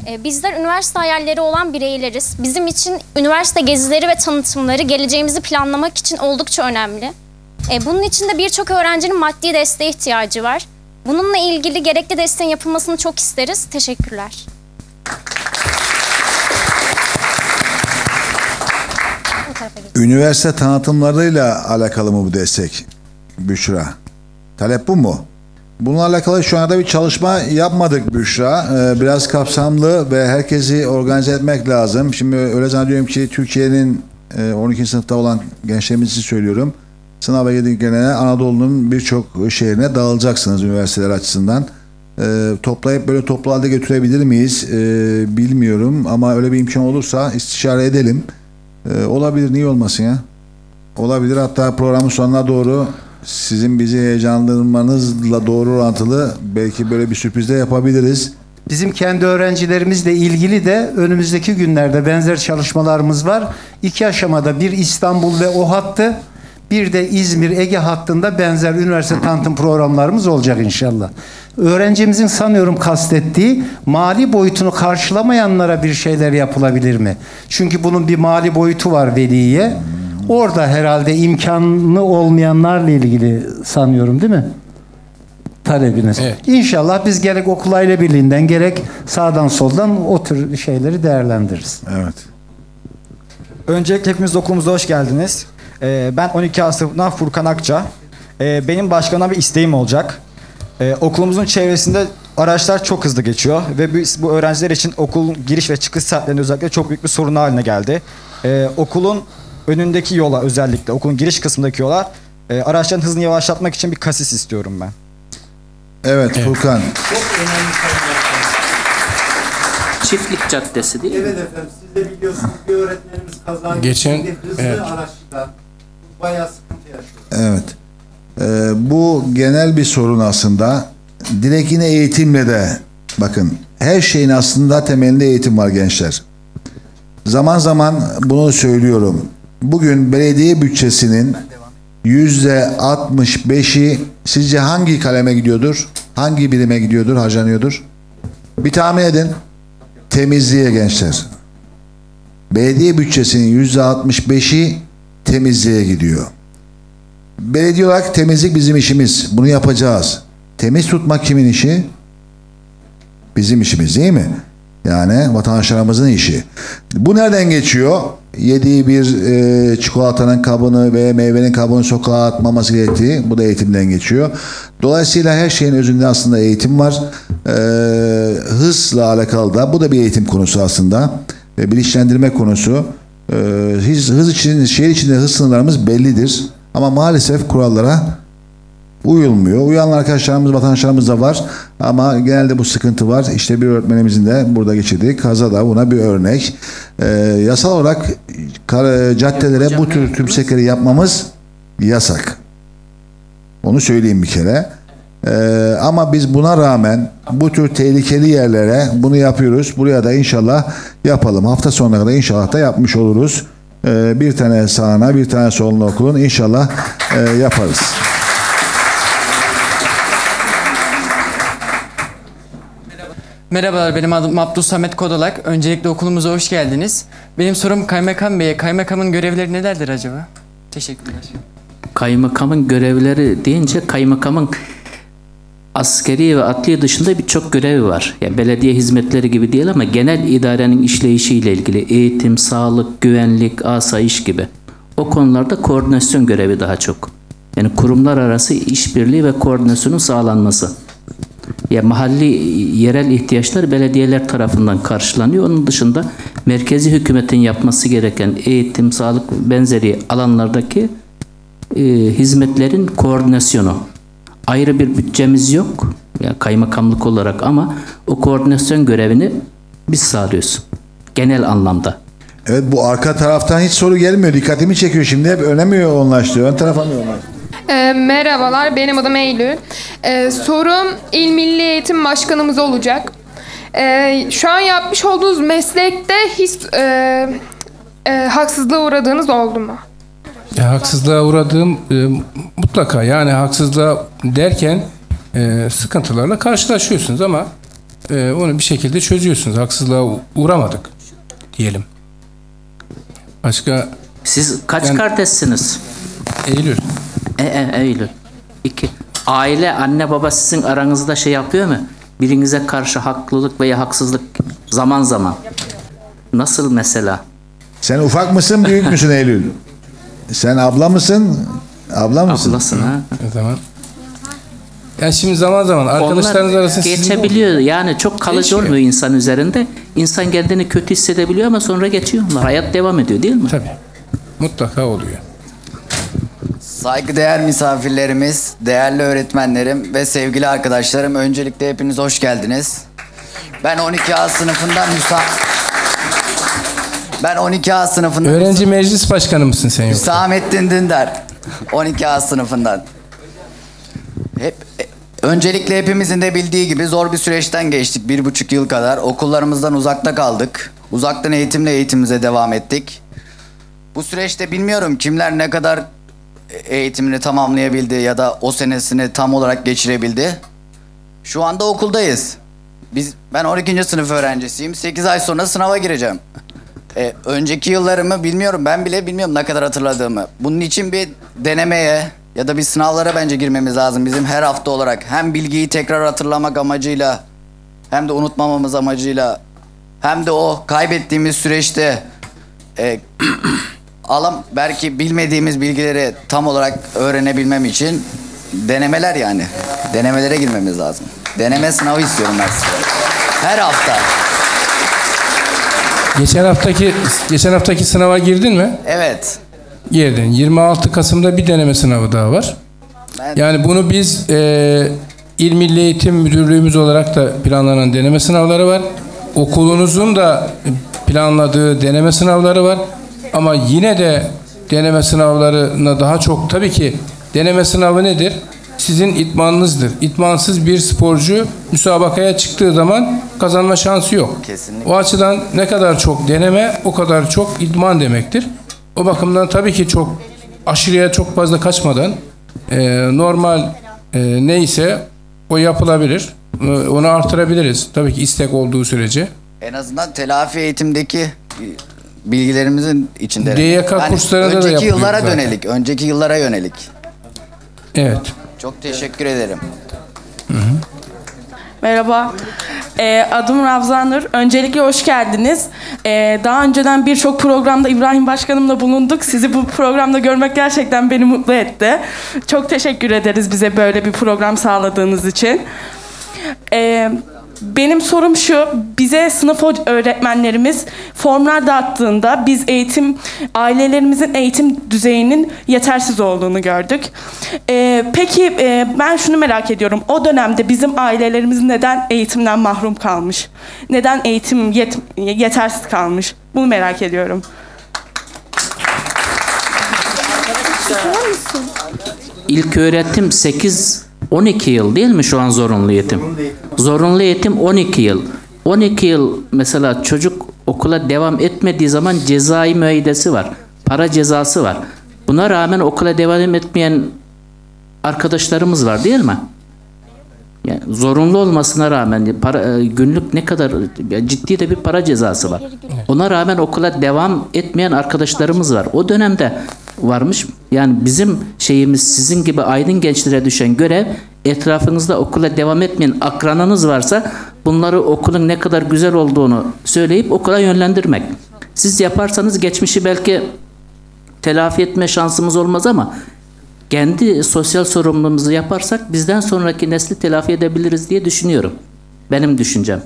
Ee, Bizler üniversite hayalleri olan bireyleriz. Bizim için üniversite gezileri ve tanıtımları geleceğimizi planlamak için oldukça önemli. Ee, Bunun için de birçok öğrencinin maddi desteğe ihtiyacı var. Bununla ilgili gerekli desteğin yapılmasını çok isteriz. Teşekkürler. Üniversite tanıtımlarıyla alakalı mı bu destek Büşra? Talep bu mu? Bununla alakalı şu anda bir çalışma yapmadık Büşra. Ee, biraz kapsamlı ve herkesi organize etmek lazım. Şimdi öyle zannediyorum ki Türkiye'nin e, 12. sınıfta olan gençlerimiz için söylüyorum. Sınava girdiklerine Anadolu'nun birçok şehrine dağılacaksınız üniversiteler açısından. Ee, toplayıp böyle toplu halde götürebilir miyiz Ee, bilmiyorum ama öyle bir imkan olursa istişare edelim. Ee, olabilir niye olmasın ya? Olabilir hatta programın sonuna doğru sizin bizi heyecanlandırmanızla doğru orantılı belki böyle bir sürpriz de yapabiliriz. Bizim kendi öğrencilerimizle ilgili de önümüzdeki günlerde benzer çalışmalarımız var. İki aşamada bir İstanbul ve o hattı, bir de İzmir Ege hattında benzer üniversite tanıtım programlarımız olacak inşallah. Öğrencimizin sanıyorum kastettiği mali boyutunu karşılamayanlara bir şeyler yapılabilir mi? Çünkü bunun bir mali boyutu var veliye. Orada herhalde imkanı olmayanlarla ilgili sanıyorum değil mi? talebiniz. İnşallah biz gerek okul aile birliğinden gerek sağdan soldan o tür şeyleri değerlendiririz. Evet. Öncelikle hepiniz okulumuza hoş geldiniz. Ee, ben 12 A sınıfından Furkan Akça. Ee, benim başkana bir isteğim olacak. Ee, okulumuzun çevresinde araçlar çok hızlı geçiyor ve biz bu öğrenciler için okul giriş ve çıkış saatlerinde özellikle çok büyük bir sorun haline geldi. Okulun önündeki yola özellikle okulun giriş kısmındaki yola e, araçların hızını yavaşlatmak için bir kasis istiyorum ben. Evet, Furkan. Çiftlik Caddesi değil mi? Evet efendim siz de biliyorsunuz bir öğretmenimiz kaza Geçen- hızlı evet. araçta bayağı sıkıntı yaşıyor. Evet. Ee, bu genel bir sorun aslında. Direkt yine eğitimle de bakın her şeyin aslında temelinde eğitim var gençler. Zaman zaman bunu söylüyorum. Bugün belediye bütçesinin yüzde 65'i sizce hangi kaleme gidiyordur? Hangi birime gidiyordur, harcanıyordur? Bir tahmin edin. Temizliğe gençler. Belediye bütçesinin yüzde 65'i temizliğe gidiyor. Belediye olarak temizlik bizim işimiz. Bunu yapacağız. Temiz tutmak kimin işi? Bizim işimiz değil mi? Yani vatandaşlarımızın işi. Bu nereden geçiyor? Yediği bir e, çikolatanın kabını ve meyvenin kabını sokağa atmaması gerektiği. Bu da eğitimden geçiyor. Dolayısıyla her şeyin özünde aslında eğitim var. E, hızla alakalı da bu da bir eğitim konusu aslında. E, bilinçlendirme konusu. E, hız, hız için, şehir içinde hız sınırlarımız bellidir. Ama maalesef kurallara uyulmuyor. Uyan arkadaşlarımız, vatandaşlarımız da var. Ama genelde bu sıkıntı var. İşte bir öğretmenimizin de burada geçirdiği kaza da buna bir örnek. Ee, yasal olarak kar- caddelere bu tür tümsekleri yapmamız yasak. Onu söyleyeyim bir kere. Ee, ama biz buna rağmen bu tür tehlikeli yerlere bunu yapıyoruz. Buraya da inşallah yapalım. Hafta sonuna kadar inşallah da yapmış oluruz. Ee, bir tane sağına bir tane soluna okulun inşallah e, yaparız. Merhabalar benim adım Abdus Samet Kodolak. Öncelikle okulumuza hoş geldiniz. Benim sorum Kaymakam Bey'e. Kaymakamın görevleri nelerdir acaba? Teşekkürler. Kaymakamın görevleri deyince kaymakamın askeri ve adliye dışında birçok görevi var. Ya belediye hizmetleri gibi değil ama genel idarenin işleyişiyle ilgili eğitim, sağlık, güvenlik, asayiş gibi. O konularda koordinasyon görevi daha çok. Yani kurumlar arası işbirliği ve koordinasyonun sağlanması. Ya mahalli yerel ihtiyaçlar belediyeler tarafından karşılanıyor. Onun dışında merkezi hükümetin yapması gereken eğitim, sağlık benzeri alanlardaki e, hizmetlerin koordinasyonu. Ayrı bir bütçemiz yok. Ya kaymakamlık olarak ama o koordinasyon görevini biz sağlıyoruz. Genel anlamda. Evet bu arka taraftan hiç soru gelmiyor. Dikkatimi çekiyor şimdi. Hep öne mi yoğunlaştı? Ön tarafa mı yoğunlaştı? Ee, merhabalar, benim adım Eylül. Ee, sorum İl Milli Eğitim Başkanımız olacak. Ee, şu an yapmış olduğunuz meslekte hiç e, e, haksızlığa uğradığınız oldu mu? Ya, haksızlığa uğradığım e, mutlaka yani haksızlığa derken e, sıkıntılarla karşılaşıyorsunuz ama e, onu bir şekilde çözüyorsunuz. Haksızlığa uğramadık diyelim. Başka Siz kaç Yani- kardeşsiniz? Eylül. E, e, Eylül. İki. Aile, anne baba sizin aranızda şey yapıyor mu? Birinize karşı haklılık veya haksızlık zaman zaman. Nasıl mesela? Sen ufak mısın, büyük müsün Eylül? Sen abla mısın? Abla mısın? Ablasın ha. O zaman. Yani şimdi zaman zaman arkadaşlarınız Onlar arasında sizin geçebiliyor. Yani çok kalıcı Değişiyor. olmuyor insan üzerinde. İnsan kendini kötü hissedebiliyor ama sonra geçiyor. Hayat devam ediyor değil mi? Tabii. Mutlaka oluyor. Saygıdeğer misafirlerimiz, değerli öğretmenlerim ve sevgili arkadaşlarım öncelikle hepiniz hoş geldiniz. Ben 12A sınıfından Müsa... Ben 12A sınıfından Öğrenci meclis başkanı mısın sen yoksa? Hüsamettin Dündar. 12A sınıfından. Hep e, Öncelikle hepimizin de bildiği gibi zor bir süreçten geçtik. Bir buçuk yıl kadar okullarımızdan uzakta kaldık. Uzaktan eğitimle eğitimimize devam ettik. Bu süreçte bilmiyorum kimler ne kadar eğitimini tamamlayabildi ya da o senesini tam olarak geçirebildi. Şu anda okuldayız. Biz ben 12. sınıf öğrencisiyim. 8 ay sonra sınava gireceğim. Ee, önceki yıllarımı bilmiyorum. Ben bile bilmiyorum ne kadar hatırladığımı. Bunun için bir denemeye ya da bir sınavlara bence girmemiz lazım bizim her hafta olarak. Hem bilgiyi tekrar hatırlamak amacıyla hem de unutmamamız amacıyla hem de o kaybettiğimiz süreçte e, alam belki bilmediğimiz bilgileri tam olarak öğrenebilmem için denemeler yani. Denemelere girmemiz lazım. Deneme sınavı istiyorum ben size. Her hafta. Geçen haftaki geçen haftaki sınava girdin mi? Evet. Girdin. 26 Kasım'da bir deneme sınavı daha var. Yani bunu biz e, İl Milli Eğitim Müdürlüğümüz olarak da planlanan deneme sınavları var. Okulunuzun da planladığı deneme sınavları var. Ama yine de deneme sınavlarına daha çok tabii ki deneme sınavı nedir? Sizin itmanınızdır. İtmansız bir sporcu müsabakaya çıktığı zaman kazanma şansı yok. Kesinlikle. O açıdan ne kadar çok deneme o kadar çok idman demektir. O bakımdan tabii ki çok aşırıya çok fazla kaçmadan e, normal e, neyse o yapılabilir. E, onu artırabiliriz. Tabii ki istek olduğu sürece. En azından telafi eğitimdeki bilgilerimizin içinde. DYK kurslarında da önceki yapılıyor yıllara zaten. dönelik, önceki yıllara yönelik. Evet. Çok teşekkür ederim. Merhaba. Ee, adım Ravzanur. Öncelikle hoş geldiniz. Ee, daha önceden birçok programda İbrahim Başkanımla bulunduk. Sizi bu programda görmek gerçekten beni mutlu etti. Çok teşekkür ederiz bize böyle bir program sağladığınız için. Ee, benim sorum şu, bize sınıf öğretmenlerimiz formlar dağıttığında biz eğitim, ailelerimizin eğitim düzeyinin yetersiz olduğunu gördük. Ee, peki e, ben şunu merak ediyorum, o dönemde bizim ailelerimiz neden eğitimden mahrum kalmış? Neden eğitim yet- yetersiz kalmış? Bunu merak ediyorum. İlk öğretim 8 12 yıl değil mi şu an zorunlu eğitim? Zorunlu eğitim 12 yıl. 12 yıl mesela çocuk okula devam etmediği zaman cezai müeyyidesi var. Para cezası var. Buna rağmen okula devam etmeyen arkadaşlarımız var değil mi? Yani zorunlu olmasına rağmen para, e, günlük ne kadar ciddi de bir para cezası var. Ona rağmen okula devam etmeyen arkadaşlarımız var. O dönemde varmış. Yani bizim şeyimiz sizin gibi aydın gençlere düşen görev etrafınızda okula devam etmeyen akranınız varsa bunları okulun ne kadar güzel olduğunu söyleyip okula yönlendirmek. Siz yaparsanız geçmişi belki telafi etme şansımız olmaz ama kendi sosyal sorumluluğumuzu yaparsak bizden sonraki nesli telafi edebiliriz diye düşünüyorum. Benim düşüncem.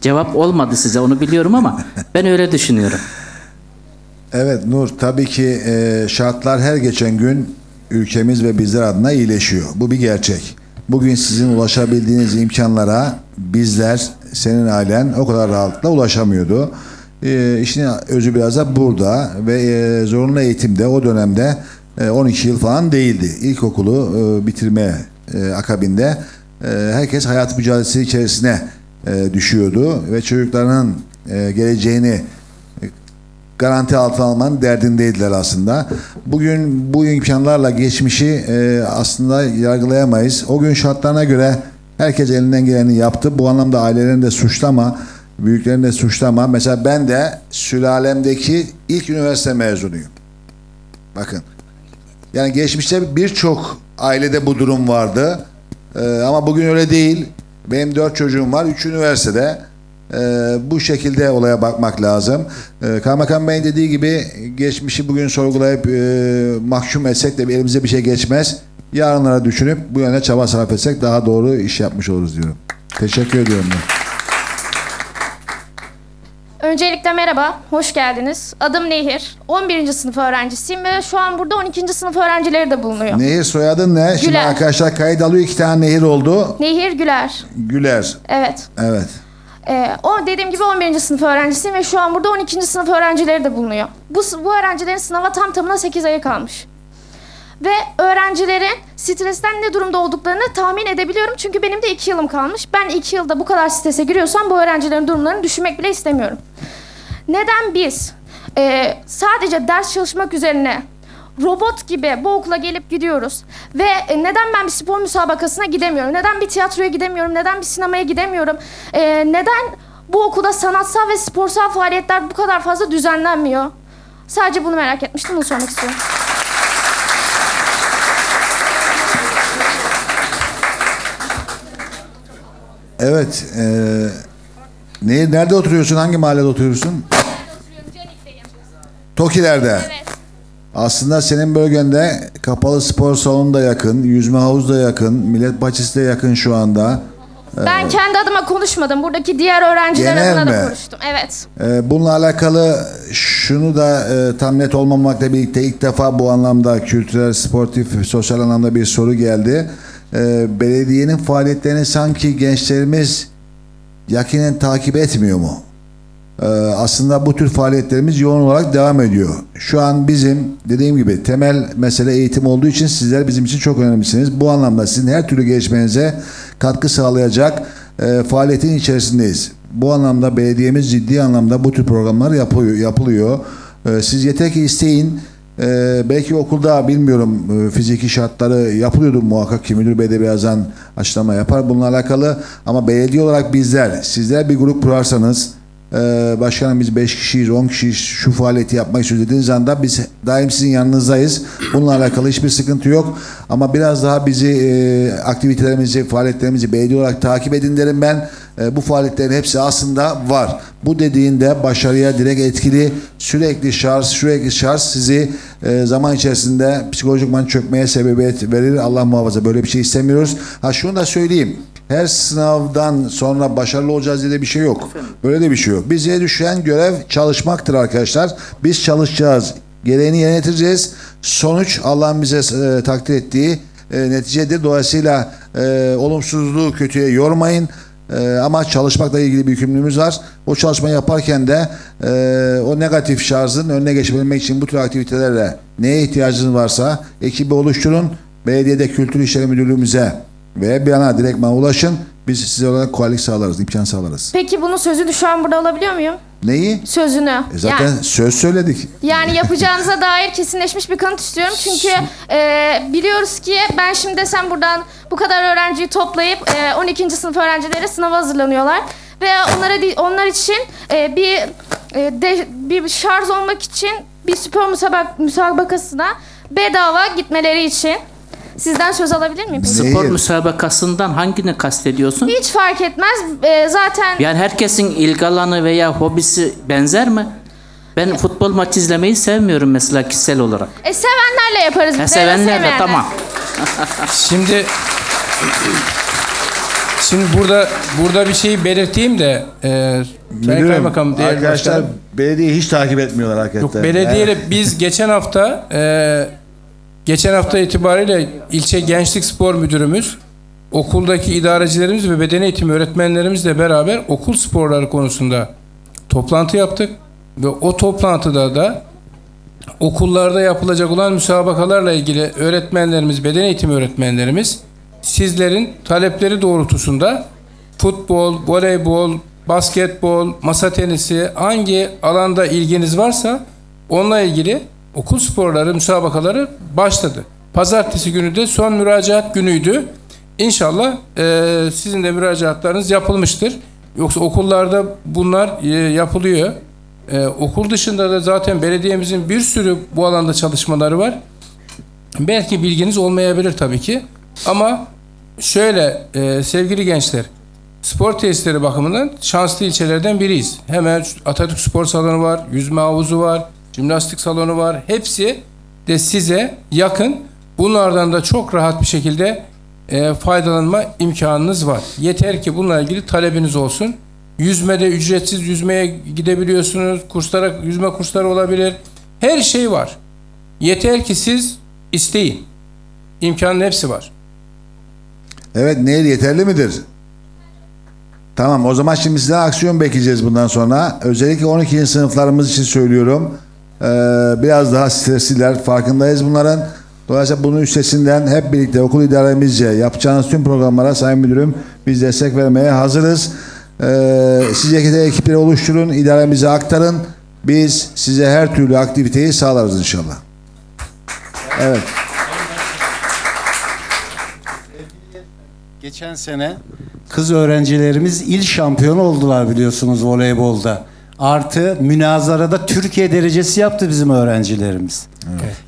Cevap olmadı size onu biliyorum ama ben öyle düşünüyorum. Evet Nur tabii ki e, şartlar her geçen gün ülkemiz ve bizler adına iyileşiyor. Bu bir gerçek. Bugün sizin ulaşabildiğiniz imkanlara bizler, senin ailen o kadar rahatlıkla ulaşamıyordu. E, işin özü biraz da burada ve e, zorunlu eğitimde o dönemde e, 12 yıl falan değildi. İlkokulu e, bitirme e, akabinde e, herkes hayat mücadelesi içerisine e, düşüyordu ve çocuklarının e, geleceğini garanti altına almanın derdindeydiler aslında. Bugün bu imkanlarla geçmişi e, aslında yargılayamayız. O gün şartlarına göre herkes elinden geleni yaptı. Bu anlamda ailelerini de suçlama, büyüklerini de suçlama. Mesela ben de sülalemdeki ilk üniversite mezunuyum. Bakın. Yani geçmişte birçok ailede bu durum vardı. E, ama bugün öyle değil. Benim dört çocuğum var. Üç üniversitede. Ee, bu şekilde olaya bakmak lazım. Ee, Kaymakam Bey'in dediği gibi geçmişi bugün sorgulayıp e, mahkum etsek de elimize bir şey geçmez. Yarınlara düşünüp bu yöne çaba sarf etsek daha doğru iş yapmış oluruz diyorum. Teşekkür ediyorum. ben. Öncelikle merhaba, hoş geldiniz. Adım Nehir, 11. sınıf öğrencisiyim ve şu an burada 12. sınıf öğrencileri de bulunuyor. Nehir soyadın ne? Şimdi Güler. arkadaşlar kayıt alıyor iki tane Nehir oldu. Nehir Güler, Güler. evet. Evet. Ee, o dediğim gibi 11. sınıf öğrencisiyim ve şu an burada 12. sınıf öğrencileri de bulunuyor. Bu, bu öğrencilerin sınava tam tamına 8 ayı kalmış. Ve öğrencilerin stresten ne durumda olduklarını tahmin edebiliyorum. Çünkü benim de iki yılım kalmış. Ben iki yılda bu kadar strese giriyorsam bu öğrencilerin durumlarını düşünmek bile istemiyorum. Neden biz e, sadece ders çalışmak üzerine robot gibi bu okula gelip gidiyoruz ve e, neden ben bir spor müsabakasına gidemiyorum? Neden bir tiyatroya gidemiyorum? Neden bir sinemaya gidemiyorum? E, neden bu okulda sanatsal ve sporsal faaliyetler bu kadar fazla düzenlenmiyor? Sadece bunu merak etmiştim, bunu sormak istiyorum. Evet. E, ne, nerede oturuyorsun? Hangi mahallede oturuyorsun? Tokiler'de. Aslında senin bölgende kapalı spor salonu da yakın, yüzme havuzu da yakın, millet bahçesi de yakın şu anda. Ee, Ben kendi adıma konuşmadım. Buradaki diğer öğrenciler adına da mi? konuştum. Evet. Ee, Bununla alakalı şunu da e, tam net olmamakla birlikte ilk defa bu anlamda kültürel, sportif, sosyal anlamda bir soru geldi. Ee, belediyenin faaliyetlerini sanki gençlerimiz yakinen takip etmiyor mu? Ee, aslında bu tür faaliyetlerimiz yoğun olarak devam ediyor. Şu an bizim dediğim gibi temel mesele eğitim olduğu için sizler bizim için çok önemlisiniz. Bu anlamda sizin her türlü gelişmenize katkı sağlayacak e, faaliyetin içerisindeyiz. Bu anlamda belediyemiz ciddi anlamda bu tür programlar yapıyor, yapılıyor. E, siz yeter ki isteyin. E, belki okulda bilmiyorum fiziki şartları yapılıyordur muhakkak ki müdür bey de birazdan açıklama yapar bununla alakalı. Ama belediye olarak bizler, sizler bir grup kurarsanız ee, başkanım biz 5 kişiyiz, 10 kişiyiz şu faaliyeti yapmak istiyoruz dediğiniz anda biz daim sizin yanınızdayız. Bununla alakalı hiçbir sıkıntı yok. Ama biraz daha bizi e, aktivitelerimizi, faaliyetlerimizi belediye olarak takip edin derim ben. E, bu faaliyetlerin hepsi aslında var. Bu dediğinde başarıya direkt etkili sürekli şarj, sürekli şarj sizi e, zaman içerisinde psikolojikman çökmeye sebebiyet verir. Allah muhafaza böyle bir şey istemiyoruz. Ha şunu da söyleyeyim. Her sınavdan sonra başarılı olacağız diye de bir şey yok. Böyle de bir şey yok. Bize düşen görev çalışmaktır arkadaşlar. Biz çalışacağız. Gereğini yerine getireceğiz. Sonuç Allah'ın bize e, takdir ettiği e, neticedir. Dolayısıyla e, olumsuzluğu kötüye yormayın. E, ama çalışmakla ilgili bir yükümlülüğümüz var. O çalışmayı yaparken de e, o negatif şarjın önüne geçebilmek için bu tür aktivitelerle neye ihtiyacınız varsa ekibi oluşturun. Belediyede Kültür İşleri Müdürlüğümüze veya bir ana direktman ulaşın. Biz size olarak kolaylık sağlarız, imkan sağlarız. Peki bunun sözünü şu an burada alabiliyor muyum? Neyi? Sözünü. E zaten Yani- söz söyledik. Yani yapacağınıza dair kesinleşmiş bir kanıt istiyorum. Çünkü e, biliyoruz ki ben şimdi desem buradan bu kadar öğrenciyi toplayıp e, 12. sınıf öğrencileri sınava hazırlanıyorlar. Ve onlara onlar için e, bir e, de, bir şarj olmak için bir spor müsabak müsabakasına bedava gitmeleri için sizden söz alabilir miyim? Spor müsabakasından hangini kastediyorsun? Hiç fark etmez. E, zaten Yani herkesin ilgi alanı veya hobisi benzer mi? Ben futbol maçı izlemeyi sevmiyorum mesela kişisel olarak. e, sevenlerle yaparız. Ha, biz de, sevenler de sevmeyenler. tamam. Şimdi Şimdi burada burada bir şeyi belirteyim de e, Sayın Müdürüm, Kaymakam değerli arkadaşlar başkanım. belediyeyi hiç takip etmiyorlar hakikaten. Yok belediyeyle biz geçen hafta e, geçen hafta itibariyle ilçe gençlik spor müdürümüz okuldaki idarecilerimiz ve beden eğitimi öğretmenlerimizle beraber okul sporları konusunda toplantı yaptık. Ve o toplantıda da okullarda yapılacak olan müsabakalarla ilgili öğretmenlerimiz, beden eğitimi öğretmenlerimiz sizlerin talepleri doğrultusunda futbol, voleybol, basketbol, masa tenisi hangi alanda ilginiz varsa onunla ilgili okul sporları, müsabakaları başladı. Pazartesi günü de son müracaat günüydü. İnşallah eee, sizin de müracaatlarınız yapılmıştır. Yoksa okullarda bunlar eee, yapılıyor. Eee, okul dışında da zaten belediyemizin bir sürü bu alanda çalışmaları var. Belki bilginiz olmayabilir tabii ki. Ama şöyle eee, sevgili gençler, spor tesisleri bakımından şanslı ilçelerden biriyiz. Hemen Atatürk Spor Salonu var, yüzme havuzu var, jimnastik salonu var. Hepsi de size yakın. Bunlardan da çok rahat bir şekilde eee, faydalanma imkanınız var. Yeter ki bununla ilgili talebiniz olsun. Yüzmede ücretsiz yüzmeye gidebiliyorsunuz. Kurslara, yüzme kursları olabilir. Her şey var. Yeter ki siz isteyin. İmkanın hepsi var. Evet Nehir yeterli midir? Tamam o zaman şimdi sizden aksiyon bekleyeceğiz bundan sonra. Özellikle 12. sınıflarımız için söylüyorum. Ee, biraz daha stresliler farkındayız bunların. Dolayısıyla bunun üstesinden hep birlikte okul idaremizce yapacağınız tüm programlara Sayın Müdürüm biz destek vermeye hazırız. Ee, siz ekipleri oluşturun, idaremize aktarın. Biz size her türlü aktiviteyi sağlarız inşallah. Evet. Geçen sene kız öğrencilerimiz il şampiyonu oldular biliyorsunuz voleybolda. Artı münazarada Türkiye derecesi yaptı bizim öğrencilerimiz.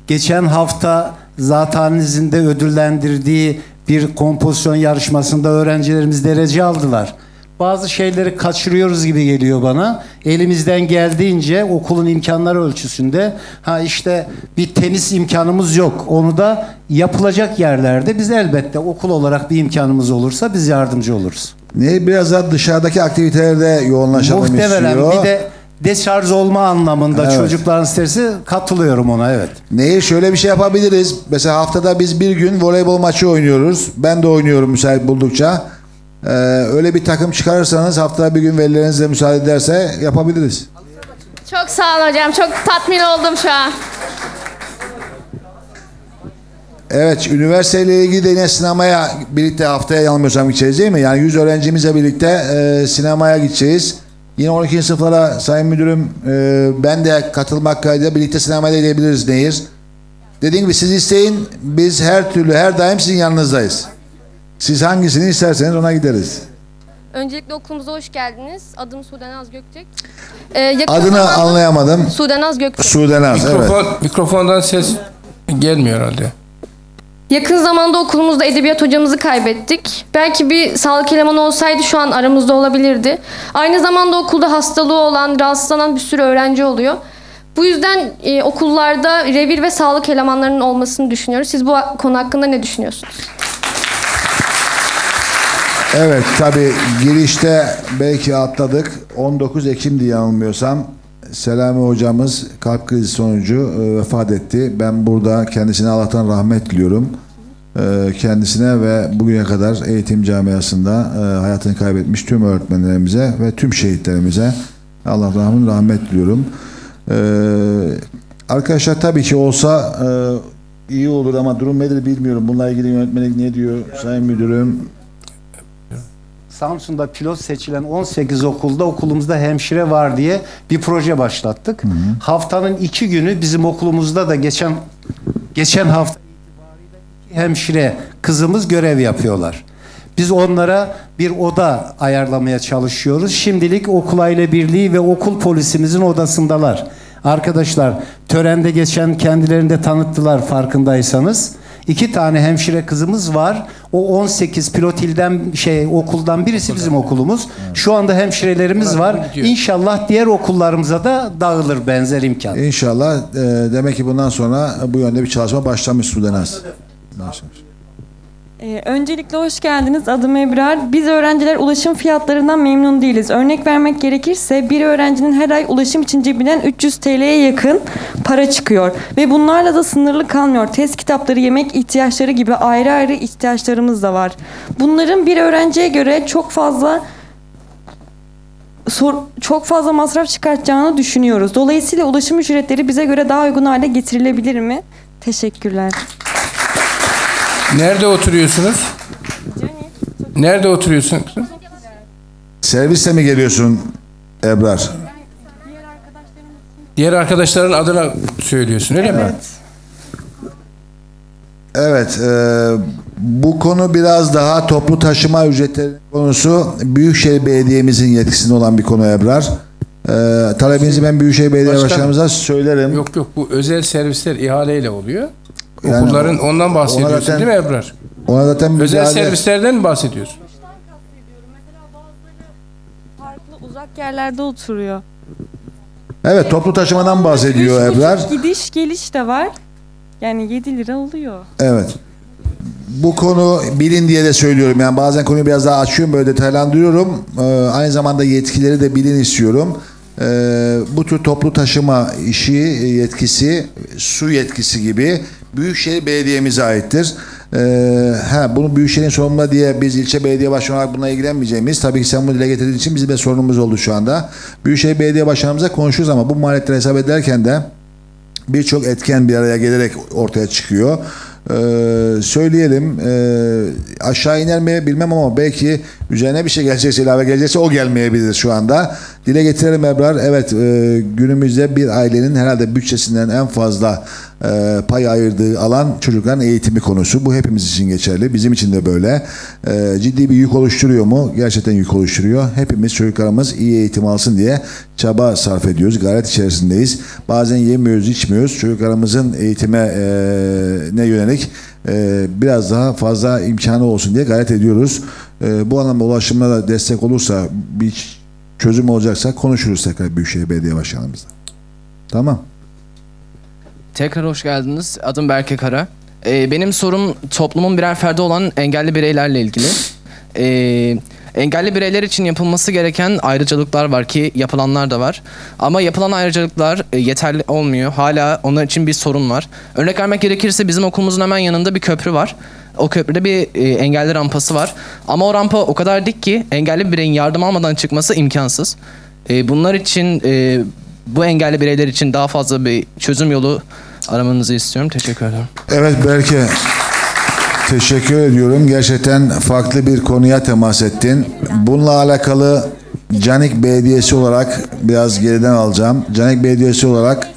Geçen hafta zatenizin de ödüllendirdiği bir kompozisyon yarışmasında öğrencilerimiz derece aldılar. Bazı şeyleri kaçırıyoruz gibi geliyor bana. Elimizden geldiğince okulun imkanları ölçüsünde ha işte bir tenis imkanımız yok. Onu da yapılacak yerlerde biz elbette okul olarak bir imkanımız olursa biz yardımcı oluruz. Ne biraz daha dışarıdaki aktivitelerde yoğunlaşalım Muhtemelen istiyor. bir de deşarj olma anlamında Evet. çocukların stresi katılıyorum ona evet. Neyi şöyle bir şey yapabiliriz. Mesela haftada biz bir gün voleybol maçı oynuyoruz. Ben de oynuyorum müsait buldukça. Ee, öyle bir takım çıkarırsanız haftada bir gün velileriniz de müsaade ederse yapabiliriz. Çok sağ olun hocam. Çok tatmin oldum şu an. Evet, üniversiteyle ilgili de yine sinemaya birlikte haftaya yanılmıyorsam gideceğiz değil mi? Yani 100 öğrencimizle birlikte e, sinemaya gideceğiz. Yine 12. sınıflara Sayın Müdürüm e, ben de katılmak kaydıyla birlikte sinemaya gidebiliriz Nehir. Dediğim gibi siz isteyin, biz her türlü, her daim sizin yanınızdayız. Siz hangisini isterseniz ona gideriz. Öncelikle okulumuza hoş geldiniz. Adım Sudenaz Gökçek. Ee, yakın Adını zamanda- anlayamadım. Sudenaz Gökçek. Sudenaz, evet. Mikrofon, Mikrofondan ses gelmiyor herhalde. Yakın zamanda okulumuzda edebiyat hocamızı kaybettik. Belki bir sağlık elemanı olsaydı şu an aramızda olabilirdi. Aynı zamanda okulda hastalığı olan, rahatsızlanan bir sürü öğrenci oluyor. Bu yüzden e, okullarda revir ve sağlık elemanlarının olmasını düşünüyoruz. Siz bu konu hakkında ne düşünüyorsunuz? Evet tabi girişte belki atladık. 19 Ekim diye yanılmıyorsam Selami hocamız kalp krizi sonucu e, vefat etti. Ben burada kendisine Allah'tan rahmet diliyorum. E, kendisine ve bugüne kadar eğitim camiasında e, hayatını kaybetmiş tüm öğretmenlerimize ve tüm şehitlerimize Allah rahmet diliyorum. E, arkadaşlar tabii ki olsa e, iyi olur ama durum nedir bilmiyorum. Bununla ilgili yönetmelik ne diyor Sayın Müdürüm? Samsun'da pilot seçilen 18 okulda okulumuzda hemşire var diye bir proje başlattık. Haftanın iki günü bizim okulumuzda da geçen geçen hafta itibariyle iki hemşire kızımız görev yapıyorlar. Biz onlara bir oda ayarlamaya çalışıyoruz. Şimdilik okul aile birliği ve okul polisimizin odasındalar. Arkadaşlar törende geçen kendilerini de tanıttılar farkındaysanız. İki tane hemşire kızımız var. O 18 pilot ilden şey okuldan birisi bizim okulumuz. Şu anda hemşirelerimiz var. İnşallah diğer okullarımıza da dağılır benzer imkan. İnşallah e, demek ki bundan sonra bu yönde bir çalışma başlamış Sudenaz. Başlamış. Ee, öncelikle hoş geldiniz. Adım Ebrar. Biz öğrenciler ulaşım fiyatlarından memnun değiliz. Örnek vermek gerekirse bir öğrencinin her ay ulaşım için cebinden 300 TL'ye yakın para çıkıyor. Ve bunlarla da sınırlı kalmıyor. Test kitapları, yemek ihtiyaçları gibi ayrı ayrı ihtiyaçlarımız da var. Bunların bir öğrenciye göre çok fazla sor- çok fazla masraf çıkartacağını düşünüyoruz. Dolayısıyla ulaşım ücretleri bize göre daha uygun hale getirilebilir mi? Teşekkürler. Nerede oturuyorsunuz? Nerede oturuyorsun? Serviste mi geliyorsun Ebrar? Diğer arkadaşların adına söylüyorsun öyle mi? Evet, e, bu konu biraz daha toplu taşıma ücretleri konusu Büyükşehir Belediye'mizin yetkisinde olan bir konu Ebrar. E, talebinizi ben Büyükşehir Belediye Başkan- Başkanımıza söylerim. Yok yok bu özel servisler ihaleyle oluyor. Yani Okulların o- ondan bahsediyorsun zaten- değil mi Ebrar? Ona zaten Özel müdahale- servislerden mi bahsediyorsun? Farklı uzak yerlerde oturuyor. Evet, toplu taşımadan bahsediyor Ebrar. Gidiş geliş de var. Yani 7 lira oluyor. Evet. Bu konu bilin diye de söylüyorum. Yani bazen konuyu biraz daha açıyorum, böyle detaylandırıyorum. Ee, aynı zamanda yetkileri de bilin istiyorum. Ee, bu tür toplu taşıma işi, yetkisi, su yetkisi gibi Büyükşehir Belediye'mize aittir. Ee, ha, bunu Büyükşehir'in sorumlu diye biz ilçe belediye başkanı olarak bununla ilgilenmeyeceğimiz, tabii ki sen bunu dile getirdiğin için bizim de sorunumuz oldu şu anda. Büyükşehir Belediye Başkanımıza konuşuruz ama bu maliyetleri hesap ederken de birçok etken bir araya gelerek ortaya çıkıyor. Ee, söyleyelim. Ee, aşağı iner mi bilmem ama belki üzerine bir şey gelecekse ilave gelecekse o gelmeyebilir şu anda. Dile getirelim Ebrar. Evet e, günümüzde bir ailenin herhalde bütçesinden en fazla e, pay ayırdığı alan çocukların eğitimi konusu. Bu hepimiz için geçerli. Bizim için de böyle. E, ciddi bir yük oluşturuyor mu? Gerçekten yük oluşturuyor. Hepimiz çocuklarımız iyi eğitim alsın diye çaba sarf ediyoruz. Gayret içerisindeyiz. Bazen yemiyoruz, içmiyoruz. Çocuklarımızın eğitime e, ne yönelik e, biraz daha fazla imkanı olsun diye gayret ediyoruz. E, bu anlamda ulaşımda da destek olursa bir çözüm olacaksa konuşuruz tekrar Büyükşehir Belediye Başkanımızla. Tamam. Tekrar hoş geldiniz. Adım Berke Kara. Ee, benim sorum toplumun birer ferdi olan engelli bireylerle ilgili. Ee, engelli bireyler için yapılması gereken ayrıcalıklar var ki yapılanlar da var. Ama yapılan ayrıcalıklar e, yeterli olmuyor. Hala onlar için bir sorun var. Örnek vermek gerekirse bizim okulumuzun hemen yanında bir köprü var. O köprüde bir e, engelli rampası var. Ama o rampa o kadar dik ki engelli bir bireyin yardım almadan çıkması imkansız. E, bunlar için bu engelli bireyler için daha fazla bir çözüm yolu aramanızı istiyorum. Teşekkür ederim. Evet Berke. Teşekkür ediyorum. Gerçekten farklı bir konuya temas ettin. Bununla alakalı Canik Belediyesi olarak biraz geriden alacağım. Canik Belediyesi olarak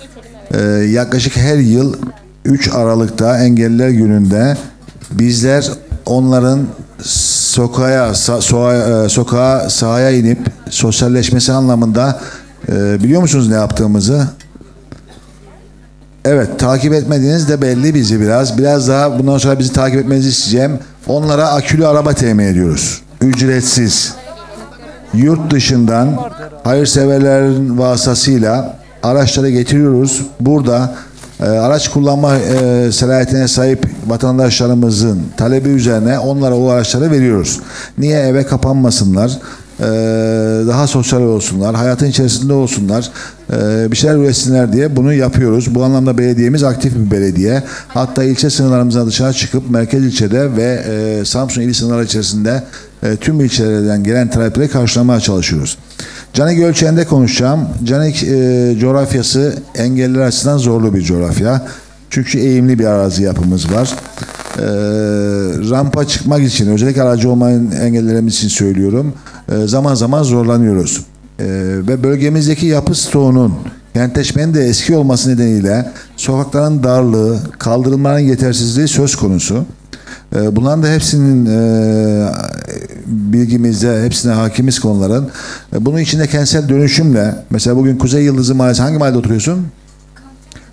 e, yaklaşık her yıl 3 Aralık'ta Engelliler Günü'nde bizler onların sokağa e, sokağa sahaya inip sosyalleşmesi anlamında e, biliyor musunuz ne yaptığımızı? Evet takip etmediğiniz de belli bizi biraz. Biraz daha bundan sonra bizi takip etmenizi isteyeceğim. Onlara akülü araba temin ediyoruz. Ücretsiz. Yurt dışından hayırseverlerin vasıtasıyla araçları getiriyoruz. Burada e, araç kullanma e, selahiyetine sahip vatandaşlarımızın talebi üzerine onlara o araçları veriyoruz. Niye eve kapanmasınlar? e, daha sosyal olsunlar, hayatın içerisinde olsunlar, e, bir şeyler üretsinler diye bunu yapıyoruz. Bu anlamda belediyemiz aktif bir belediye. Hatta ilçe sınırlarımızdan dışarı çıkıp merkez ilçede ve e, Samsun ili sınırları içerisinde e, tüm ilçelerden gelen talepleri karşılamaya çalışıyoruz. Canik ölçeğinde konuşacağım. Canik e, coğrafyası engelliler açısından zorlu bir coğrafya. Çünkü eğimli bir arazi yapımız var. Ee, rampa çıkmak için özellikle aracı olmayan engellilerimiz için söylüyorum. Ee, zaman zaman zorlanıyoruz. Ee, ve bölgemizdeki yapı stoğunun kentleşmenin de eski olması nedeniyle sokakların darlığı, kaldırımların yetersizliği söz konusu. Ee, bunların da hepsinin e, bilgimizde, hepsine hakimiz konuların. E, bunun içinde kentsel dönüşümle, mesela bugün Kuzey Yıldızı Mahallesi, hangi mahallede oturuyorsun?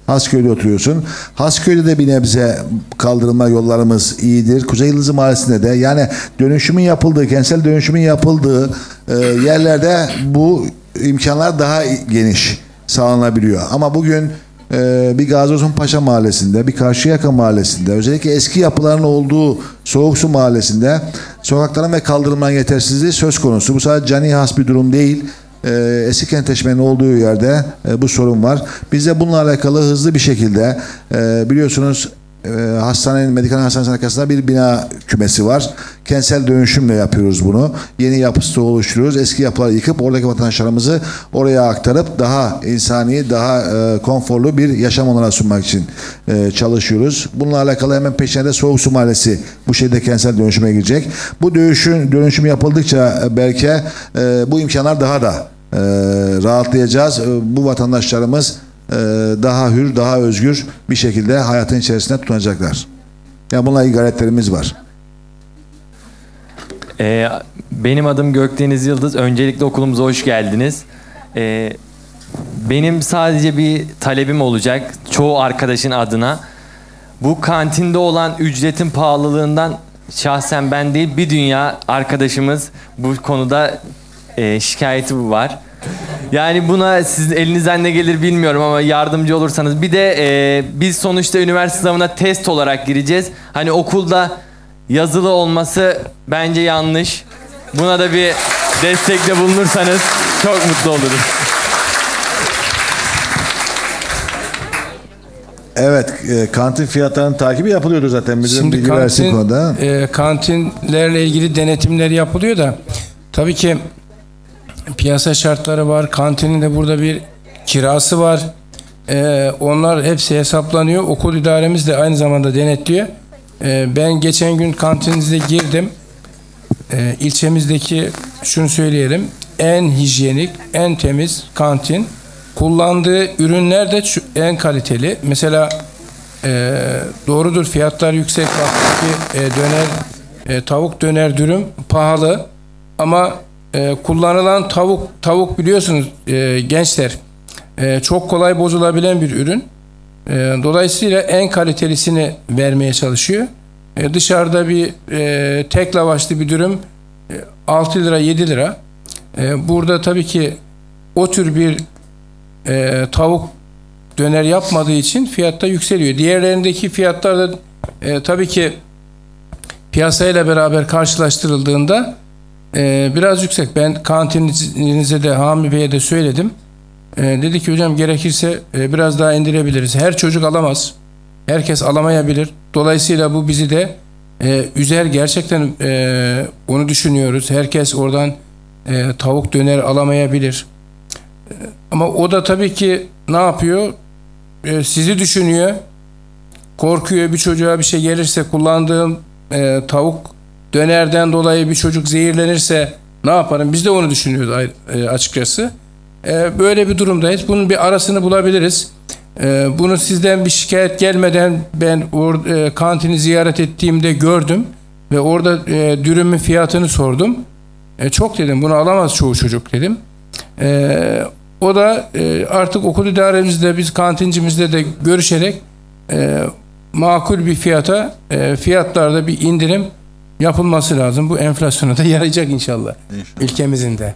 Hasköy'de oturuyorsun. Hasköy'de de bir nebze kaldırılma yollarımız iyidir. Kuzey Yıldızı Mahallesi'nde de yani dönüşümün yapıldığı, kentsel dönüşümün yapıldığı e, yerlerde bu imkanlar daha geniş sağlanabiliyor. Ama bugün e, bir Gazi Osman Paşa Mahallesi'nde, bir Karşıyaka Mahallesi'nde, özellikle eski yapıların olduğu Soğuk Su Mahallesi'nde sokakların ve kaldırımların yetersizliği söz konusu. Bu sadece cani has bir durum değil e, eski kentleşmenin olduğu yerde e, bu sorun var. Biz de bununla alakalı hızlı bir şekilde e, biliyorsunuz e, hastanenin, medikal hastanesinin arkasında bir bina kümesi var. Kentsel dönüşümle yapıyoruz bunu. Yeni yapısı oluşturuyoruz. Eski yapıları yıkıp oradaki vatandaşlarımızı oraya aktarıp daha insani, daha e, konforlu bir yaşam onlara sunmak için e, çalışıyoruz. Bununla alakalı hemen peşine de Soğuk Su Mahallesi bu şekilde kentsel dönüşüme girecek. Bu dönüşüm, dönüşüm yapıldıkça e, belki e, bu imkanlar daha da e, rahatlayacağız. E, bu vatandaşlarımız e, daha hür, daha özgür bir şekilde hayatın içerisinde tutunacaklar. Yani bununla ilgili gayretlerimiz var. Ee, benim adım Gökdeniz Yıldız. Öncelikle okulumuza hoş geldiniz. Ee, benim sadece bir talebim olacak çoğu arkadaşın adına. Bu kantinde olan ücretin pahalılığından şahsen ben değil bir dünya arkadaşımız bu konuda e, şikayeti var. Yani buna sizin elinizden ne gelir bilmiyorum ama yardımcı olursanız. Bir de e, biz sonuçta üniversite sınavına test olarak gireceğiz. Hani okulda yazılı olması bence yanlış. Buna da bir destekle bulunursanız çok mutlu oluruz. Evet, e, kantin fiyatlarının takibi yapılıyordu zaten. Bizim Şimdi bilgi versin kantin, konuda. e, kantinlerle ilgili denetimler yapılıyor da tabii ki piyasa şartları var. Kantinin de burada bir kirası var. E, onlar hepsi hesaplanıyor. Okul idaremiz de aynı zamanda denetliyor. Ee, ben geçen gün kantinize girdim. Ee, ilçemizdeki şunu söyleyelim. En hijyenik, en temiz kantin. Kullandığı ürünler de en kaliteli. Mesela e, doğrudur fiyatlar yüksek. Baktık ki e, döner, e, tavuk döner dürüm pahalı. Ama e, kullanılan tavuk tavuk biliyorsunuz e, gençler e, çok kolay bozulabilen bir ürün. E, dolayısıyla en kalitelisini vermeye çalışıyor. E, dışarıda bir e, tek lavaşlı bir dürüm e, 6 lira 7 lira. E, burada tabii ki o tür bir e, tavuk döner yapmadığı için fiyatta yükseliyor. Diğerlerindeki fiyatlar da e, tabii ki piyasayla beraber karşılaştırıldığında e, biraz yüksek. Ben kantininize de Hami Bey'e de söyledim. E, dedi ki hocam gerekirse e, biraz daha indirebiliriz. Her çocuk alamaz. Herkes alamayabilir. Dolayısıyla bu bizi de e, üzer. Gerçekten e, onu düşünüyoruz. Herkes oradan e, tavuk döner alamayabilir. E, ama o da tabii ki ne yapıyor? E, sizi düşünüyor. Korkuyor bir çocuğa bir şey gelirse kullandığım e, tavuk dönerden dolayı bir çocuk zehirlenirse ne yaparım? Biz de onu düşünüyoruz e, açıkçası. E, böyle bir durumdayız. Bunun bir arasını bulabiliriz. E, bunu sizden bir şikayet gelmeden ben kantini ziyaret ettiğimde gördüm ve orada dürümün fiyatını sordum. Çok dedim bunu alamaz çoğu çocuk dedim. O da artık okul idaremizde biz kantincimizle de görüşerek makul bir fiyata fiyatlarda bir indirim yapılması lazım. Bu enflasyona da yarayacak inşallah. Ülkemizin de.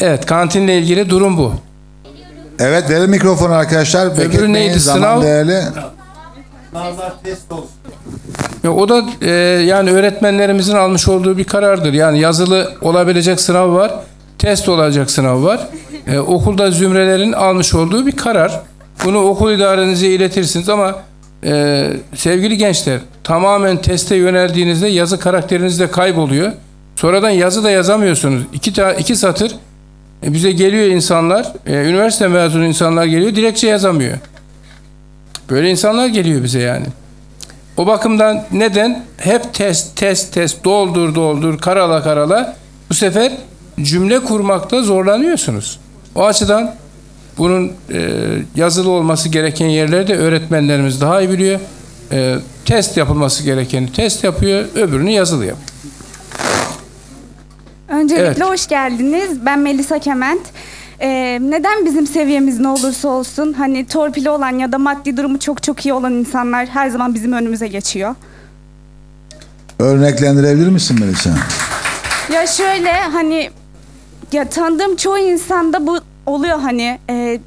Evet kantinle ilgili durum bu. Evet verin mikrofonu arkadaşlar. Öbürü neydi? Zaman Sınav? değerli. Ya o da e, yani öğretmenlerimizin almış olduğu bir karardır. Yani yazılı olabilecek sınav var, test olacak sınav var. E, okulda zümrelerin almış olduğu bir karar. Bunu okul idarenize iletirsiniz ama e, sevgili gençler tamamen teste yöneldiğinizde yazı karakteriniz de kayboluyor. Sonradan yazı da yazamıyorsunuz. İki, ta, iki satır e, bize geliyor insanlar, e, üniversite mezunu insanlar geliyor, dilekçe yazamıyor. Böyle insanlar geliyor bize yani. O bakımdan neden? Hep test, test, test, doldur, doldur, karala, karala. Bu sefer cümle kurmakta zorlanıyorsunuz. O açıdan bunun e, yazılı olması gereken yerlerde öğretmenlerimiz daha iyi biliyor. E, test yapılması gerekeni test yapıyor, öbürünü yazılı yapıyor. Öncelikle Evet. hoş geldiniz. Ben Melisa Kement. Ee, neden bizim seviyemiz ne olursa olsun hani torpili olan ya da maddi durumu çok çok iyi olan insanlar her zaman bizim önümüze geçiyor. Örneklendirebilir misin Melisa? Ya şöyle hani ya tanıdığım çoğu insanda bu oluyor hani e,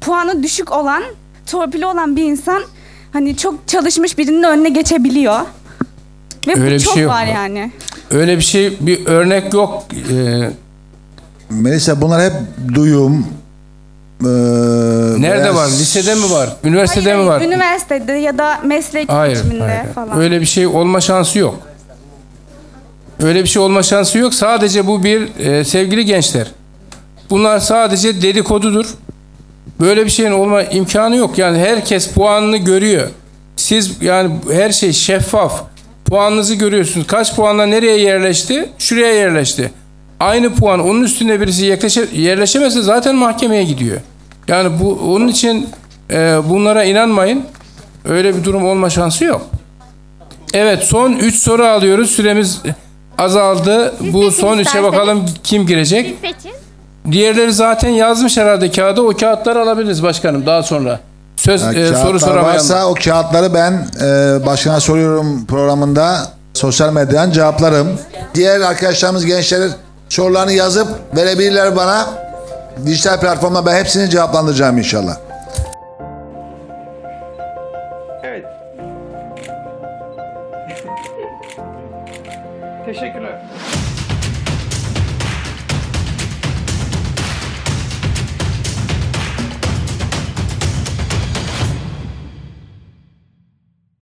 puanı düşük olan torpili olan bir insan hani çok çalışmış birinin önüne geçebiliyor. Ve Öyle bu bir çok şey yok. var yani. Öyle bir şey, bir örnek yok. E, Melisa bunlar hep duyum. Ee, nerede veya- var? Lisede mi var? Üniversitede mi var? Üniversitede ya da meslek Hayır, eğitiminde hayır. falan. Öyle bir şey olma şansı yok. Öyle bir şey olma şansı yok. Sadece bu bir e, sevgili gençler. Bunlar sadece dedikodudur. Böyle bir şeyin olma imkanı yok. Yani herkes puanını görüyor. Siz yani her şey şeffaf. Puanınızı görüyorsunuz. Kaç puanla nereye yerleşti? Şuraya yerleşti. Aynı puan onun üstünde birisi yerleşe, yerleşemezse zaten mahkemeye gidiyor. Yani bu onun için e, bunlara inanmayın. Öyle bir durum olma şansı yok. Evet son 3 soru alıyoruz. Süremiz azaldı. Bu son 3'e bakalım kim girecek. Diğerleri zaten yazmış herhalde kağıda. O kağıtları alabiliriz başkanım daha sonra. Söz Ha, e, soru soramayan. varsa o kağıtları ben e, başkana soruyorum programında sosyal medyadan cevaplarım. Diğer arkadaşlarımız gençler sorularını yazıp verebilirler bana. Dijital platformda ben hepsini cevaplandıracağım inşallah.